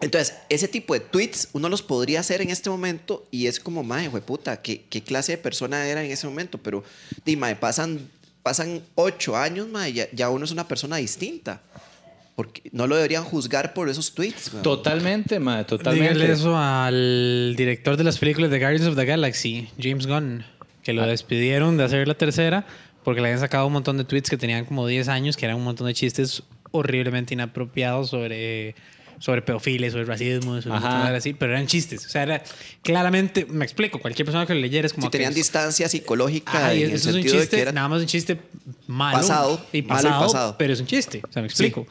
entonces, ese tipo de tweets uno los podría hacer en este momento y es como, madre, puta, ¿qué, qué clase de persona era en ese momento? Pero, dime, pasan, pasan ocho años, madre, ya, ya uno es una persona distinta. Porque no lo deberían juzgar por esos tweets. weón. Totalmente, mae, totalmente. Dígale eso al director de las películas de Guardians of the Galaxy, James Gunn. que lo despidieron de hacer la tercera porque le habían sacado un montón de tweets que tenían como 10 años, que eran un montón de chistes horriblemente inapropiados sobre sobre pedofiles, sobre racismo, sobre así, pero eran chistes. O sea, era claramente, me explico, cualquier persona que lo leyera es como Si tenían que- distancia psicológica Ajá, y en el eso es un sentido de chiste, que era nada más un chiste malo. Pasado, y malo y pasado, pasado. pero es un chiste, o sea, me explico.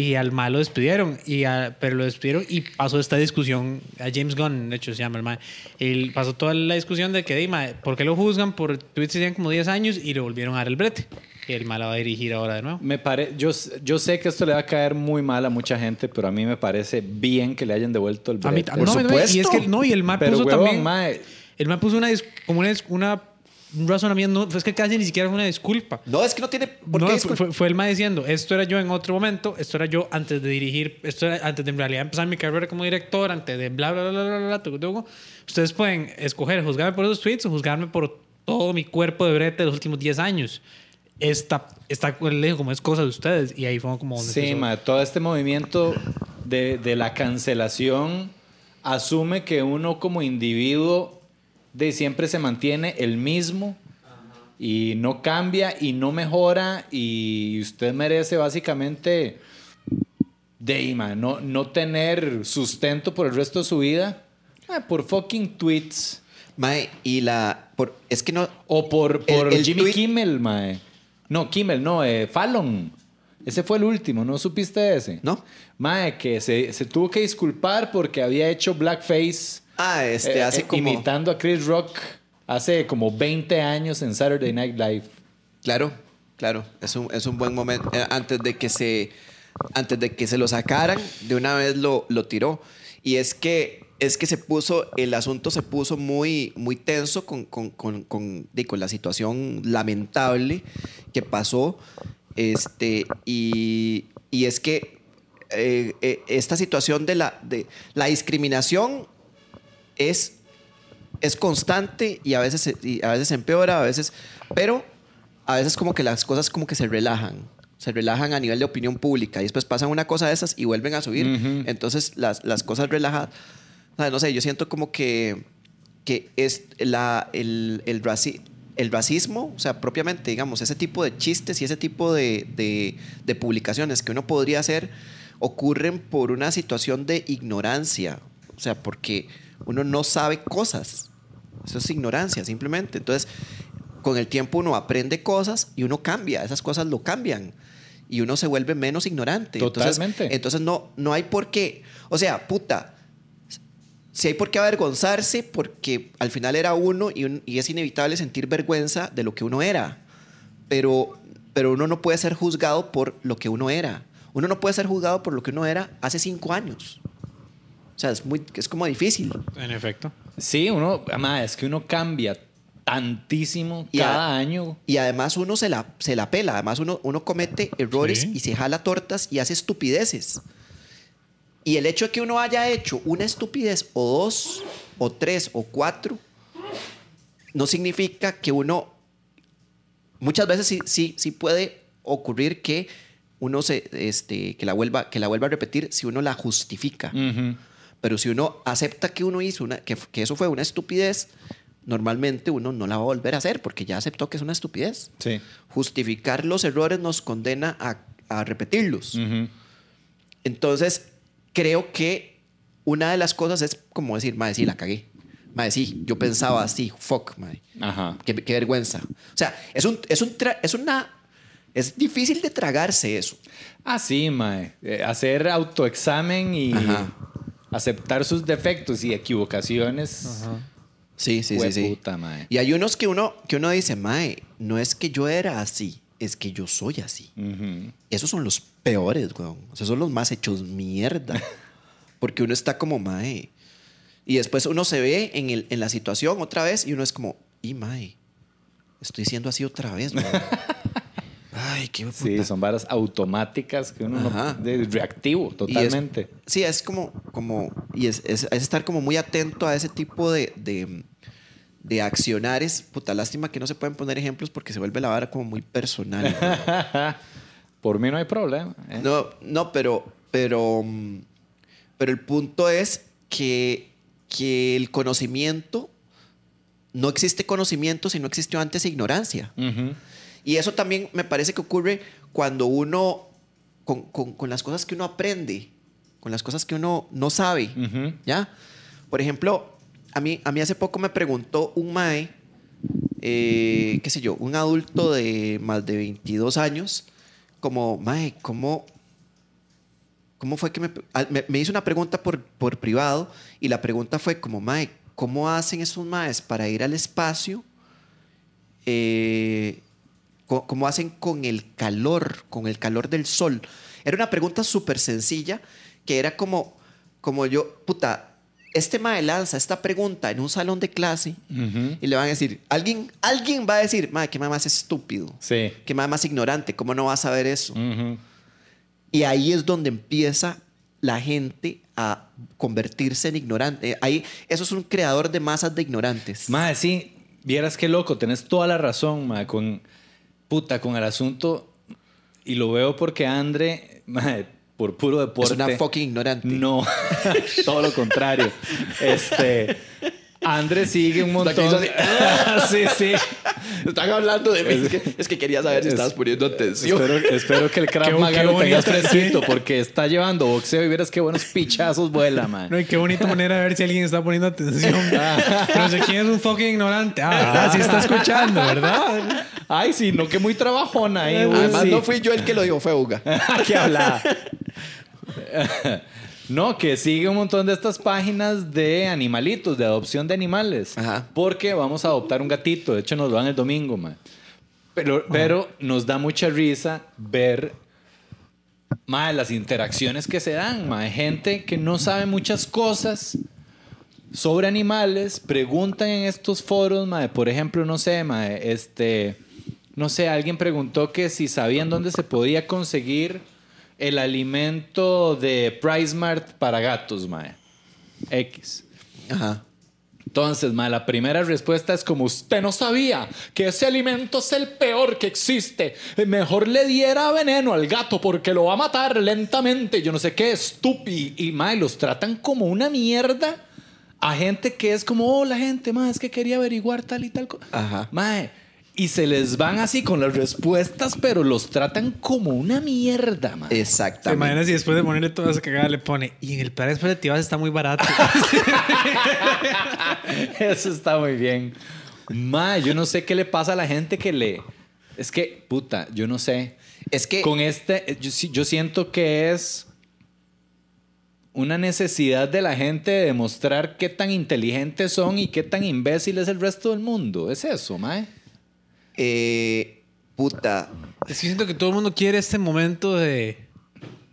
Y al malo despidieron, y a- pero lo despidieron y pasó esta discusión a James Gunn, de hecho se llama el mae. Y pasó toda la discusión de que, di, mae, ¿por qué lo juzgan por tweets que tenían como 10 años y le volvieron a dar el brete? Y el malo va a dirigir ahora de nuevo. Me pare... yo, yo sé que esto le va a caer muy mal a mucha gente, pero a mí me parece bien que le hayan devuelto el A mí, brete. no, no, y es supuesto. que no, y el Pero, puso huevón, también. mae, El mae puso una, como una, una un razonamiento, es que casi ni siquiera fue una disculpa. No, es que no tiene por No, qué fue, fue, el mae diciendo, esto era yo en otro momento, esto era yo antes de dirigir, esto era antes de en realidad empezar mi carrera como director, antes de bla, bla, bla, bla, bla, bla, tucu. Ustedes pueden escoger juzgarme por esos tweets o juzgarme por todo mi cuerpo de brete de los últimos 10 años. Esta, esta le dijo como es cosa de ustedes y ahí fue como donde Sí, ma, todo este movimiento de, de la cancelación asume que uno como individuo de siempre se mantiene el mismo y no cambia y no mejora y usted merece básicamente de no, no tener sustento por el resto de su vida ah, por fucking tweets Mae, y la. Por, es que no. o por, El- Jimmy tweet- Kimmel, mae. No, Kimmel, no, eh, Fallon. Ese fue el último, ¿no supiste ese? No. Mae, que se, se tuvo que disculpar porque había hecho blackface. Ah, este, eh, hace eh, como. Imitando a Chris Rock hace como 20 años en Saturday Night Live. Claro, claro. Es un, es un buen momento. Eh, antes de que se. Antes de que se lo sacaran, de una vez lo, lo tiró. Y es que. Es que se puso, el asunto se puso muy, muy tenso con, con, con, con, con la situación lamentable que pasó. Este, y, y es que eh, eh, esta situación de la, de la discriminación es es constante y a veces y a veces empeora, a veces, pero a veces como que las cosas como que se relajan, se relajan a nivel de opinión pública y después pasan una cosa de esas y vuelven a subir. Ujú. Entonces las, las cosas relajadas, no sé, yo siento como que, que es la, el, el, raci- el racismo, o sea, propiamente, digamos, ese tipo de chistes y ese tipo de, de, de publicaciones que uno podría hacer ocurren por una situación de ignorancia, o sea, porque uno no sabe cosas. Eso es ignorancia, simplemente. Entonces, con el tiempo uno aprende cosas y uno cambia, esas cosas lo cambian y uno se vuelve menos ignorante. Entonces- Totalmente. Entonces, no, no hay por qué, o sea, puta, si hay por qué avergonzarse porque al final era uno y, un- y es inevitable sentir vergüenza de lo que uno era, pero, pero uno no puede ser juzgado por lo que uno era. Uno no puede ser juzgado por lo que uno era hace cinco años. O sea, es, muy, es como difícil. En efecto. Sí, uno, ma, es que uno cambia tantísimo Y a- cada año. Y además uno se la, se la pela, además uno, uno comete errores Sí. y se jala tortas y hace estupideces. Y el hecho de que uno haya hecho una estupidez o dos o tres o cuatro no significa que uno muchas veces sí, sí, sí puede ocurrir que uno se este que la vuelva que la vuelva a repetir si uno la justifica. Ujú. Pero si uno acepta que uno hizo una, que, que eso fue una estupidez, normalmente uno no la va a volver a hacer porque ya aceptó que es una estupidez. Sí. Justificar los errores nos condena a, a repetirlos. Entonces, creo que una de las cosas es como decir, madre, sí, la cagué. Madre, sí, yo pensaba así, fuck, madre. Ajá. Qué, qué vergüenza. O sea, es, un, es, un es una... Es difícil de tragarse eso. Ah, sí, mae. Eh, hacer autoexamen y Ajá. Aceptar sus defectos y equivocaciones. Sí, sí, sí, sí. Hueputa, mae. Y hay unos que uno, que uno dice, mae, no es que yo era así, es que yo soy así. Esos son los peores, weón. Esos son los más hechos mierda. Porque uno está como, mae. Y después uno se ve en, el, en la situación otra vez y uno es como, y mae, estoy siendo así otra vez, weón. Ay, qué puta. Sí, son varas automáticas que uno Ajá. no, de reactivo es- totalmente. sí, es como, como y es, es- es estar como muy atento a ese tipo de, de, de accionares. Puta, lástima que no se pueden poner ejemplos porque se vuelve la vara como muy personal. Por mí no hay problema. ¿eh? No, no, pero, pero, mm, pero el punto es que, que el conocimiento no existe conocimiento si no existió antes ignorancia. Ujú. Y eso también me parece que ocurre cuando uno, con, con- con las cosas que uno aprende, con las cosas que uno no sabe. ¿ya? Por ejemplo, a mí, a mí hace poco me preguntó un mae, eh, qué sé yo, un adulto de más de 22 años, como, mae, ¿cómo, cómo fue que me, me, me hizo una pregunta por, por privado y la pregunta fue como, mae, ¿cómo hacen esos maes para ir al espacio? Eh, ¿Cómo hacen con el calor, con el calor del sol? Era una pregunta súper sencilla que era como, como yo, puta, este mae lanza esta pregunta en un salón de clase Ujú. y le van a decir, alguien, alguien va a decir, mae, qué mae más estúpido, Sí. qué mae más ignorante, ¿cómo no va a saber eso? Ujú. Y ahí es donde empieza la gente a convertirse en ignorante. Ahí, eso es un creador de masas de ignorantes. Mae, sí, vieras qué loco, tenés toda la razón, mae, con puta, con el asunto. Y lo veo porque Andre, por puro es deporte. una fucking ignorante. No, todo lo contrario. Este. Andre sigue un montón. sí, sí. Están hablando de mí. Es que, es que quería saber si Es- estabas poniendo atención. Espero, espero que el Krav Maga lo tengas fresquito porque está llevando boxeo y vieras qué buenos pichazos vuela, man. No, y qué bonita manera de ver si alguien está poniendo atención. No sé quién es un fucking ignorante. Ah, ¿verdad? sí está escuchando, ¿verdad? Ay, sí, no que muy trabajona ahí. güey, Además, sí. no fui yo el que lo dijo, fue Uga. ¿Qué habla? No, que sigue un montón de estas páginas de animalitos, de adopción de animales. Ajá. Porque vamos a adoptar un gatito. De hecho, nos lo dan el domingo, man. Pero, pero nos da mucha risa ver mae, las interacciones que se dan. mae. Gente que no sabe muchas cosas sobre animales, preguntan en estos foros, mae, por ejemplo, no sé, mae, este, no sé, alguien preguntó que si sabían dónde se podía conseguir el alimento de PriceMart para gatos, mae. X. Ajá. Entonces, mae, la primera respuesta es como usted no sabía que ese alimento es el peor que existe. Mejor le diera veneno al gato porque lo va a matar lentamente. Yo no sé qué, estúpido. Y, mae, los tratan como una mierda a gente que es como, oh, la gente, mae, es que quería averiguar tal y tal cosa. Ajá. Mae, y se les van así con las respuestas, pero los tratan como una mierda. ¿Te Exactamente. imaginas si después de ponerle toda esa cagada le pone y en el plan expectativas está muy barato? Eso está muy bien. Ma, yo no sé qué le pasa a la gente que le. Es que, puta, yo no sé. Es que Con este, yo, sí- yo siento que es una necesidad de la gente de demostrar qué tan inteligentes son y qué tan imbécil es el resto del mundo. Es eso, mae. Eh, puta, Es que siento que todo el mundo quiere este momento de.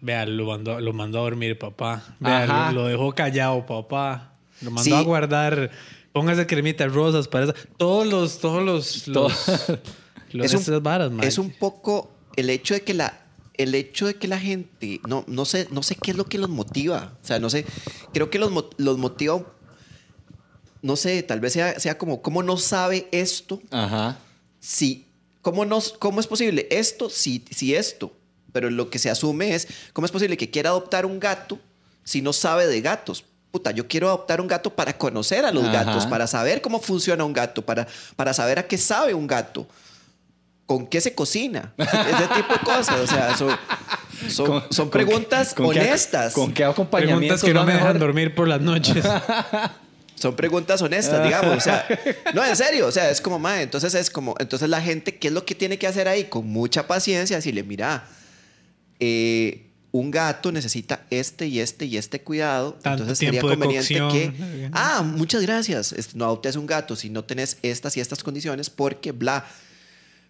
Vea, lo mandó, lo mandó a dormir, papá. Vea, lo, lo dejó callado, papá. Lo mandó Sí. a guardar. Póngase cremitas rosas para eso. Todos los, todos los, los, los es un, varas, es un poco el hecho de que la el hecho de que la gente no no sé no sé qué es lo que los motiva o sea no sé creo que los, mo- los motiva un- no sé tal vez sea, sea como cómo no sabe esto Ajá. Si cómo no cómo es posible esto si si esto pero lo que se asume es cómo es posible que quiera adoptar un gato si no sabe de gatos Puta, yo quiero adoptar un gato para conocer a los Ajá. gatos, para saber cómo funciona un gato, para, para saber a qué sabe un gato con qué se cocina, ese tipo de cosas. O sea, son, son, Con- preguntas con honestas. ¿Con qué acompañamiento? Preguntas que no me dejan dormir por las noches. Son preguntas honestas, digamos. O sea, no, en serio. O sea, es como, mae, entonces es como, entonces la gente, ¿qué es lo que tiene que hacer ahí? Con mucha paciencia, decirle, mira, eh, un gato necesita este y este y este cuidado. Tanto entonces sería conveniente que, ah, muchas gracias. No adoptes un gato si no tenés estas y estas condiciones porque bla.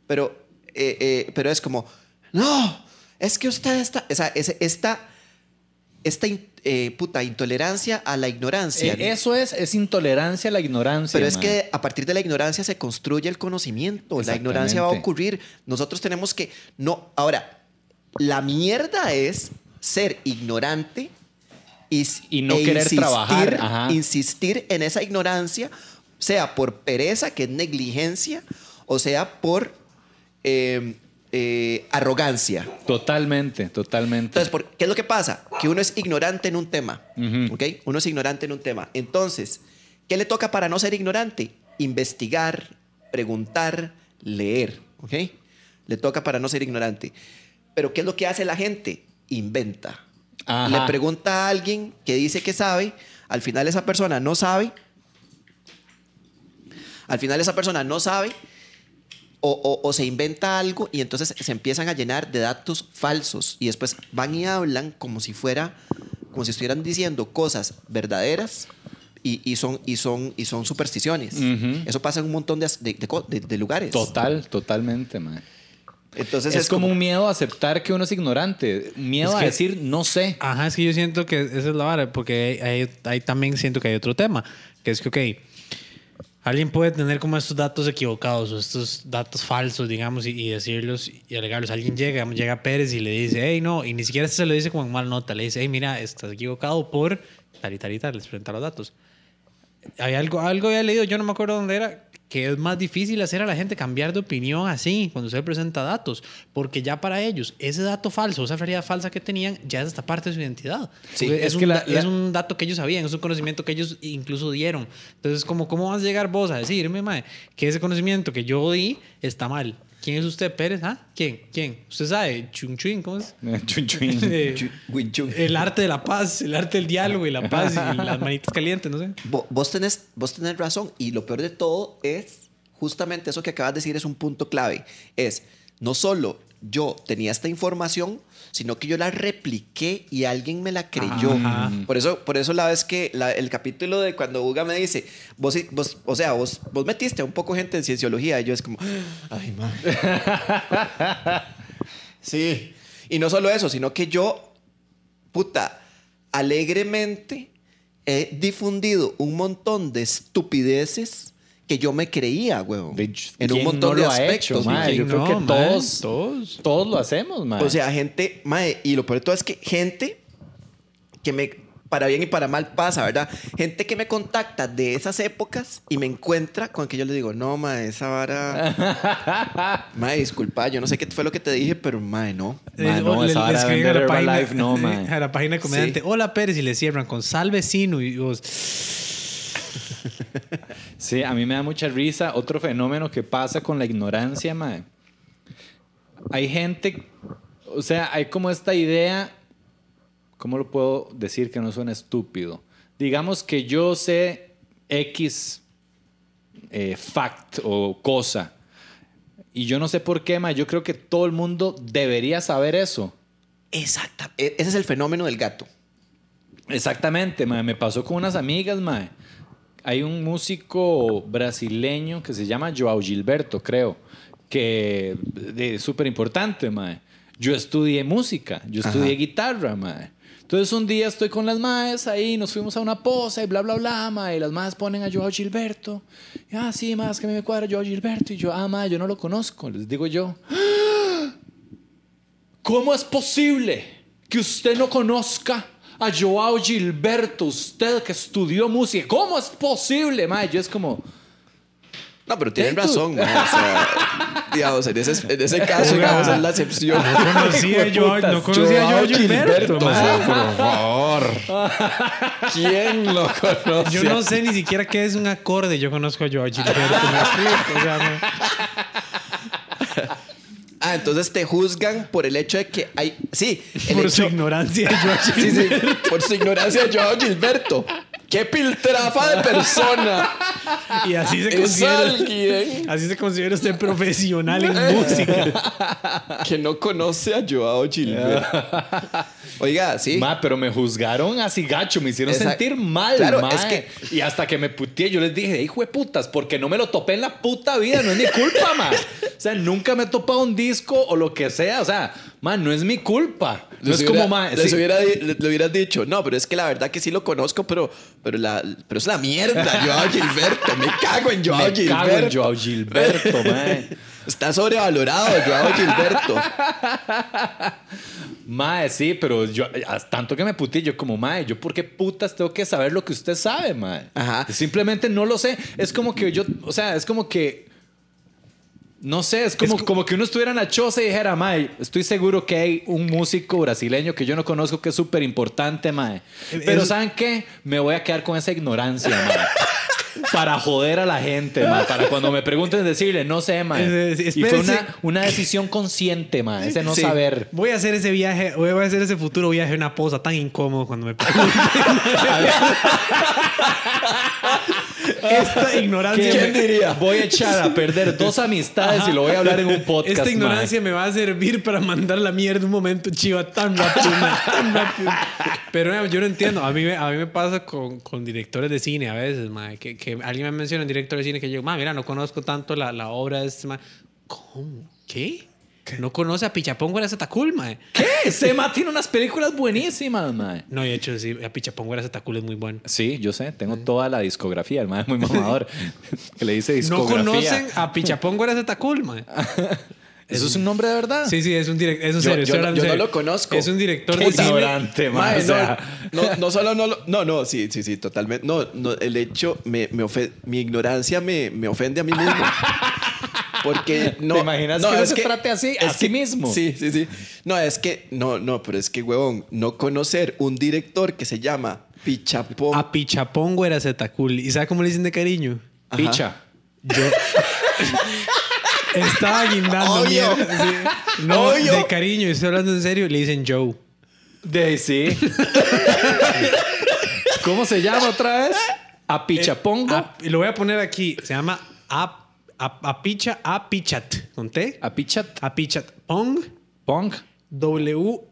Pero, eh, eh, pero es como, no, es que usted está, o sea, es- esta, esta eh, puta intolerancia a la ignorancia. Eh, eso es, es intolerancia a la ignorancia. Pero es que a partir de la ignorancia se construye el conocimiento. La ignorancia va a ocurrir. Nosotros tenemos que. No. Ahora, la mierda es ser ignorante y, no querer trabajar, ajá. Insistir en esa ignorancia, sea por pereza, que es negligencia, o sea por eh, eh, arrogancia. Totalmente, totalmente. Entonces, ¿por- ¿qué es lo que pasa? Que uno es ignorante en un tema. Ujú. ¿Ok? Uno es ignorante en un tema. Entonces, ¿qué le toca para no ser ignorante? investigar, preguntar, leer, ¿ok? Le toca para no ser ignorante. Pero ¿qué es lo que hace la gente? Inventa. Ajá. Le pregunta a alguien que dice que sabe, al final esa persona no sabe, al final esa persona no sabe o, o- o se inventa algo y entonces se empiezan a llenar de datos falsos y después van y hablan como si fuera, como si estuvieran diciendo cosas verdaderas y, y son, y, son, y son supersticiones. Eso pasa en un montón de, lugares. Total, totalmente, mae. Entonces Es, como, un miedo a aceptar que uno es ignorante. Miedo Es a que- decir no sé. Ajá, es que yo siento que esa es la vara, porque ahí también siento que hay otro tema, que es que, ok, alguien puede tener como estos datos equivocados o estos datos falsos, digamos, y, y decirlos y alegarlos. Alguien llega, llega Pérez y le dice, hey, no, y ni siquiera se lo dice como en mal nota, le dice, hey, mira, estás equivocado por tal y tal y tal, les presenta los datos. Hay algo, algo había leído, yo no me acuerdo dónde era, que es más difícil hacer a la gente cambiar de opinión así, cuando usted presenta datos, porque ya para ellos, ese dato falso, esa realidad falsa que tenían, ya es esta parte de su identidad. Sí, Porque es es, que un, la- da- la- es un dato que ellos sabían, es un conocimiento que ellos incluso dieron. Entonces, como, ¿cómo vas a llegar vos a decirme, mae, que ese conocimiento que yo di está mal? ¿Quién es usted, Pérez? ¿Ah? ¿Quién? ¿Quién? ¿Usted sabe? Chun Chun, ¿cómo es? Chun, chun. Eh, Wing Chun. el arte de la paz, el arte del diálogo y la paz y las manitas calientes, no sé. Vo- Vos tenés, vos tenés razón y lo peor de todo es justamente eso que acabas de decir es un punto clave. Es no solo yo tenía esta información, sino que yo la repliqué y alguien me la creyó. Ajá. Por eso, por eso la vez que la- el capítulo de cuando Uga me dice, vos, o sea, vos, vos metiste a un poco gente en cienciología y yo es como, ay, man. sí. Y no solo eso, sino que yo, puta, alegremente he difundido un montón de estupideces que yo me creía, huevón. En un ¿quién montón no de aspectos. hecho, mae? Yo creo No, que mae, todos, todos. todos lo hacemos, mae. O sea, gente, mae, y lo peor de todo es que gente que me, para bien y para mal pasa, ¿verdad? Gente que me contacta de esas épocas y me encuentra con que yo le digo, no, mae, esa vara. mae, disculpa, yo no sé qué fue lo que te dije, pero mae, no. Ma, Eh, no, o le- esa le vara de escriben a la página, Life, no, mae. a la página de comediante, Sí. hola Pérez, y le cierran con sal vecino y vos, Sí, a mí me da mucha risa. Otro fenómeno que pasa con la ignorancia, mae. Hay gente, o sea, hay como esta idea, ¿cómo lo puedo decir que no suena estúpido? Digamos que yo sé X eh, fact o cosa. Y yo no sé por qué, mae. Yo creo que todo el mundo debería saber eso. Exacta. e- Ese es el fenómeno del gato. Exactamente, mae. Me pasó con unas amigas, mae. Hay un músico brasileño que se llama Joao Gilberto, creo, que es súper importante, mae. Yo estudié música, yo estudié Ajá. guitarra, mae. Entonces un día estoy con las maes ahí, nos fuimos a una posa y bla, bla, bla, mae. Y las maes ponen a Joao Gilberto. Y, ah, sí, más que a mí me cuadra Joao Gilberto. Y yo, ah, mae, yo no lo conozco. Les digo yo, ¿Cómo es posible que usted no conozca a Joao Gilberto, usted que estudió música? ¿Cómo es posible, mae? Yo es como, No, pero tienen razón, mae. O sea, digamos, en ese, en ese caso, digamos, es la excepción. no conocía yo, no conocía yo a Joao Gilberto, Gilberto, mae. por favor. ¿Quién lo conoce? Yo no sé ni siquiera qué es un acorde. Yo conozco a Joao Gilberto. me explico, o sea, no- Ah, entonces te juzgan por el hecho de que hay. Sí, el por su ignorancia de Joao Sí, sí, por su ignorancia de Joao Gilberto. ¡Qué piltrafa de persona! Y así se Es considera. alguien Así se considera usted profesional en música. que no conoce a Joao Gilberto. Oiga, sí. ma, pero me juzgaron así gacho, me hicieron sentir mal, Claro, es que- Y hasta que me puteé, yo les dije, hijo de putas, porque no me lo topé en la puta vida, no es mi culpa, ma. O sea, nunca me he topado un disco o lo que sea, o sea, man, no es mi culpa. No Les es hubiera- como, ma, les sí. hubiera le, le hubieras dicho, no, pero es que la verdad que sí lo conozco, pero, pero, la, pero es la mierda, Joao Gilberto. Me cago en Joao me Gilberto. cago en Joao Gilberto, man. Está sobrevalorado, Joao Gilberto. Mae, sí, pero yo, tanto que me puté, yo como, mae, yo por qué putas tengo que saber lo que usted sabe, mae. Ajá. Simplemente no lo sé. Es como que yo, o sea, es como que, no sé, es como, Es co- como que uno estuviera en la choza y dijera, mae, estoy seguro que hay un músico brasileño que yo no conozco que es súper importante, mae. Es- Pero ¿saben qué? Me voy a quedar con esa ignorancia, mae. para joder a la gente, ma, para cuando me pregunten decirle, no sé, ma. Es- es- Y fue una, una decisión consciente, ma, ese no Sí. saber. Voy a hacer ese viaje, voy a hacer ese futuro viaje una posa tan incómodo cuando me pregunten. Esta ignorancia. ¿Quién me- diría? Voy a echar a perder dos amistades y lo voy a hablar en un podcast. Esta ignorancia me va a servir para mandar la mierda un momento chiva tan rápido, tan rápido. Pero yo no entiendo. A mí, a mí me pasa con, con directores de cine a veces, ma, que, que alguien me menciona un director de cine que yo, mira, no conozco tanto la, la obra de este ma. ¿Cómo? ¿Qué? No conoce a Pichapongo era Zetacul, ma. ¿Qué? Ese ma tiene unas películas buenísimas, ma. No, de hecho, sí, a Pichapongo era Zetacul es muy bueno. Sí, yo sé, tengo toda la discografía, el ma es muy mamador. que le dice No discografía. conocen a Pichapongo era Zetacul, ma. ¿Eso es un nombre de verdad? Sí, sí, es un director. Es un Yo- serio, yo no- yo no lo conozco. Es un director Qué de cine. Mae, o sea, no, no, no solo no lo- No, no, sí, sí, sí, totalmente. No, no el hecho, me, me ofe- mi ignorancia me, me ofende a mí mismo. Porque no. ¿Te imaginas no, que es se trate así, a sí que- mismo? Sí, sí, sí. No, es que, no, no, pero es que, huevón, no conocer un director que se llama Pichapón. A Pichapongo era Zetacul. ¿Y sabe cómo le dicen de cariño? Ajá. Picha. Yo. Estaba guindando Obvio. mierda, sí. No, Obvio. de cariño, estoy hablando en serio. Le dicen Joe. De sí. ¿Cómo se llama otra vez? A Pichapongo. A- y lo voy a poner aquí. Se llama A, a, Apicha Apichat. ¿Con T? A Pichat. Apichat. Pong. Pong. W-E-E-R-S-E-K.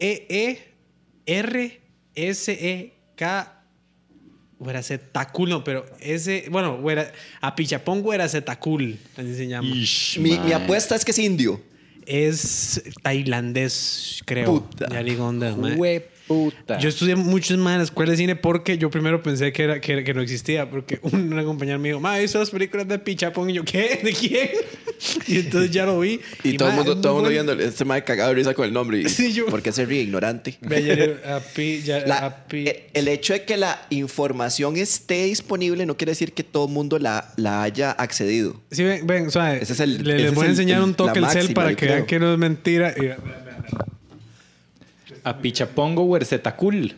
Huera Zetacul, no, pero ese. Bueno, huera, Apichapongo era Zetacul. Así se llama. mi, mi apuesta es que es indio. Es tailandés, creo. Puta. Ya digo dónde es, Hueputa. Yo estudié muchos más en la escuela de cine porque yo primero pensé que, era, que, que no existía. Porque un- una compañera me dijo, ma, ¿viste las películas de Pichapón? Y yo, ¿qué? ¿De quién? Y entonces ya lo vi. Y, todo el ma, mundo, todo mundo viendo este mae cagado de risa con el nombre. Y, Sí, yo- ¿Por qué se ríe? Ignorante. Ya ya- La- eh, el hecho de que la información esté disponible no quiere decir que todo el mundo la, la haya accedido. Sí, ven, ven, suave. Ese es el- Le- ese les es voy a enseñar el- un toque el cel para que vean que no es mentira. Y vean, vean, vean. A Pichapongo Huerzetacul.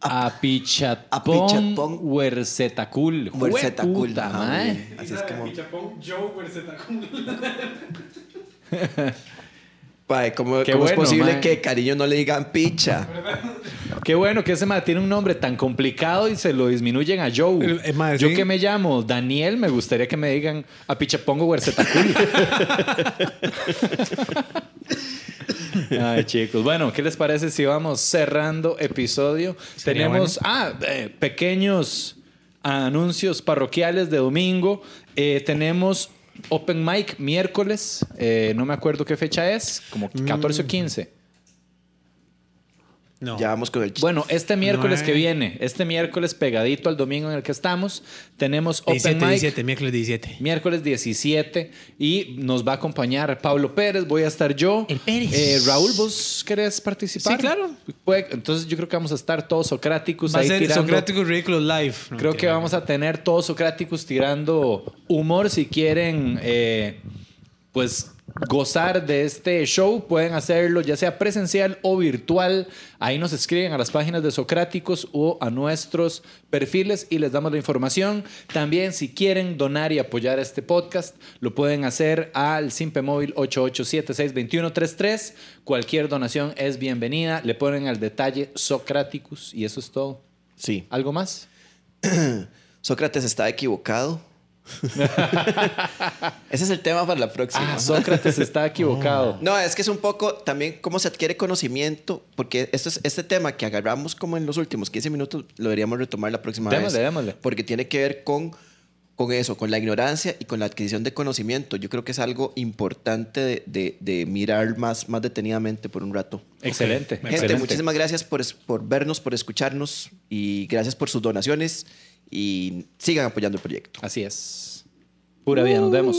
A Pichatpong A Pichatpong Huerzetacul. Huerzetacul. Ah. Así es como. Mae, ¿cómo, Qué cómo bueno, es posible mae. que cariño no le digan picha? Qué bueno que ese mae tiene un nombre tan complicado y se lo disminuyen a Joe. El- mae, Yo sí. que me llamo Daniel, me gustaría que me digan a Pichapongo Huerzetacul. Ay, chicos. Bueno, ¿qué les parece si vamos cerrando episodio? Sería Tenemos ah, eh, pequeños anuncios parroquiales de domingo. Eh, tenemos Open Mic miércoles. Eh, no me acuerdo qué fecha es, como 14 o 15. No. Ya vamos con el ch- Bueno, este miércoles No, que viene, este miércoles pegadito al domingo en el que estamos, tenemos Open 17, Mic. 17, miércoles 17. Miércoles 17 y nos va a acompañar Pablo Pérez, voy a estar yo. El Pérez. Eh, Raúl, ¿vos querés participar? Sí, claro. Puede- entonces yo creo que vamos a estar todos socráticos Va a ahí ser tirando. Socráticos Ridículos Live. No, Creo que vamos a tener todos socráticos tirando humor si quieren, eh, pues gozar de este show, pueden hacerlo ya sea presencial o virtual. Ahí nos escriben a las páginas de Socráticos o a nuestros perfiles y les damos la información. También si quieren donar y apoyar este podcast, lo pueden hacer al Simpe Móvil 88762133. Cualquier donación es bienvenida. Le ponen al detalle Socráticos y eso es todo. Sí. ¿Algo más? Sócrates está equivocado. Ese es el tema para la próxima. Ah, Sócrates está equivocado. No, es que es un poco también cómo se adquiere conocimiento, porque esto es, este tema que agarramos como en los últimos 15 minutos lo deberíamos retomar la próxima Démosle, vez. démosle. Porque tiene que ver con, con eso, con la ignorancia y con la adquisición de conocimiento. Yo creo que es algo importante de, de- de mirar más, más detenidamente por un rato. Excelente, Gente, excelente. muchísimas gracias por, por vernos, por escucharnos y gracias por sus donaciones y sigan apoyando el proyecto. Así es. Pura vida, nos vemos.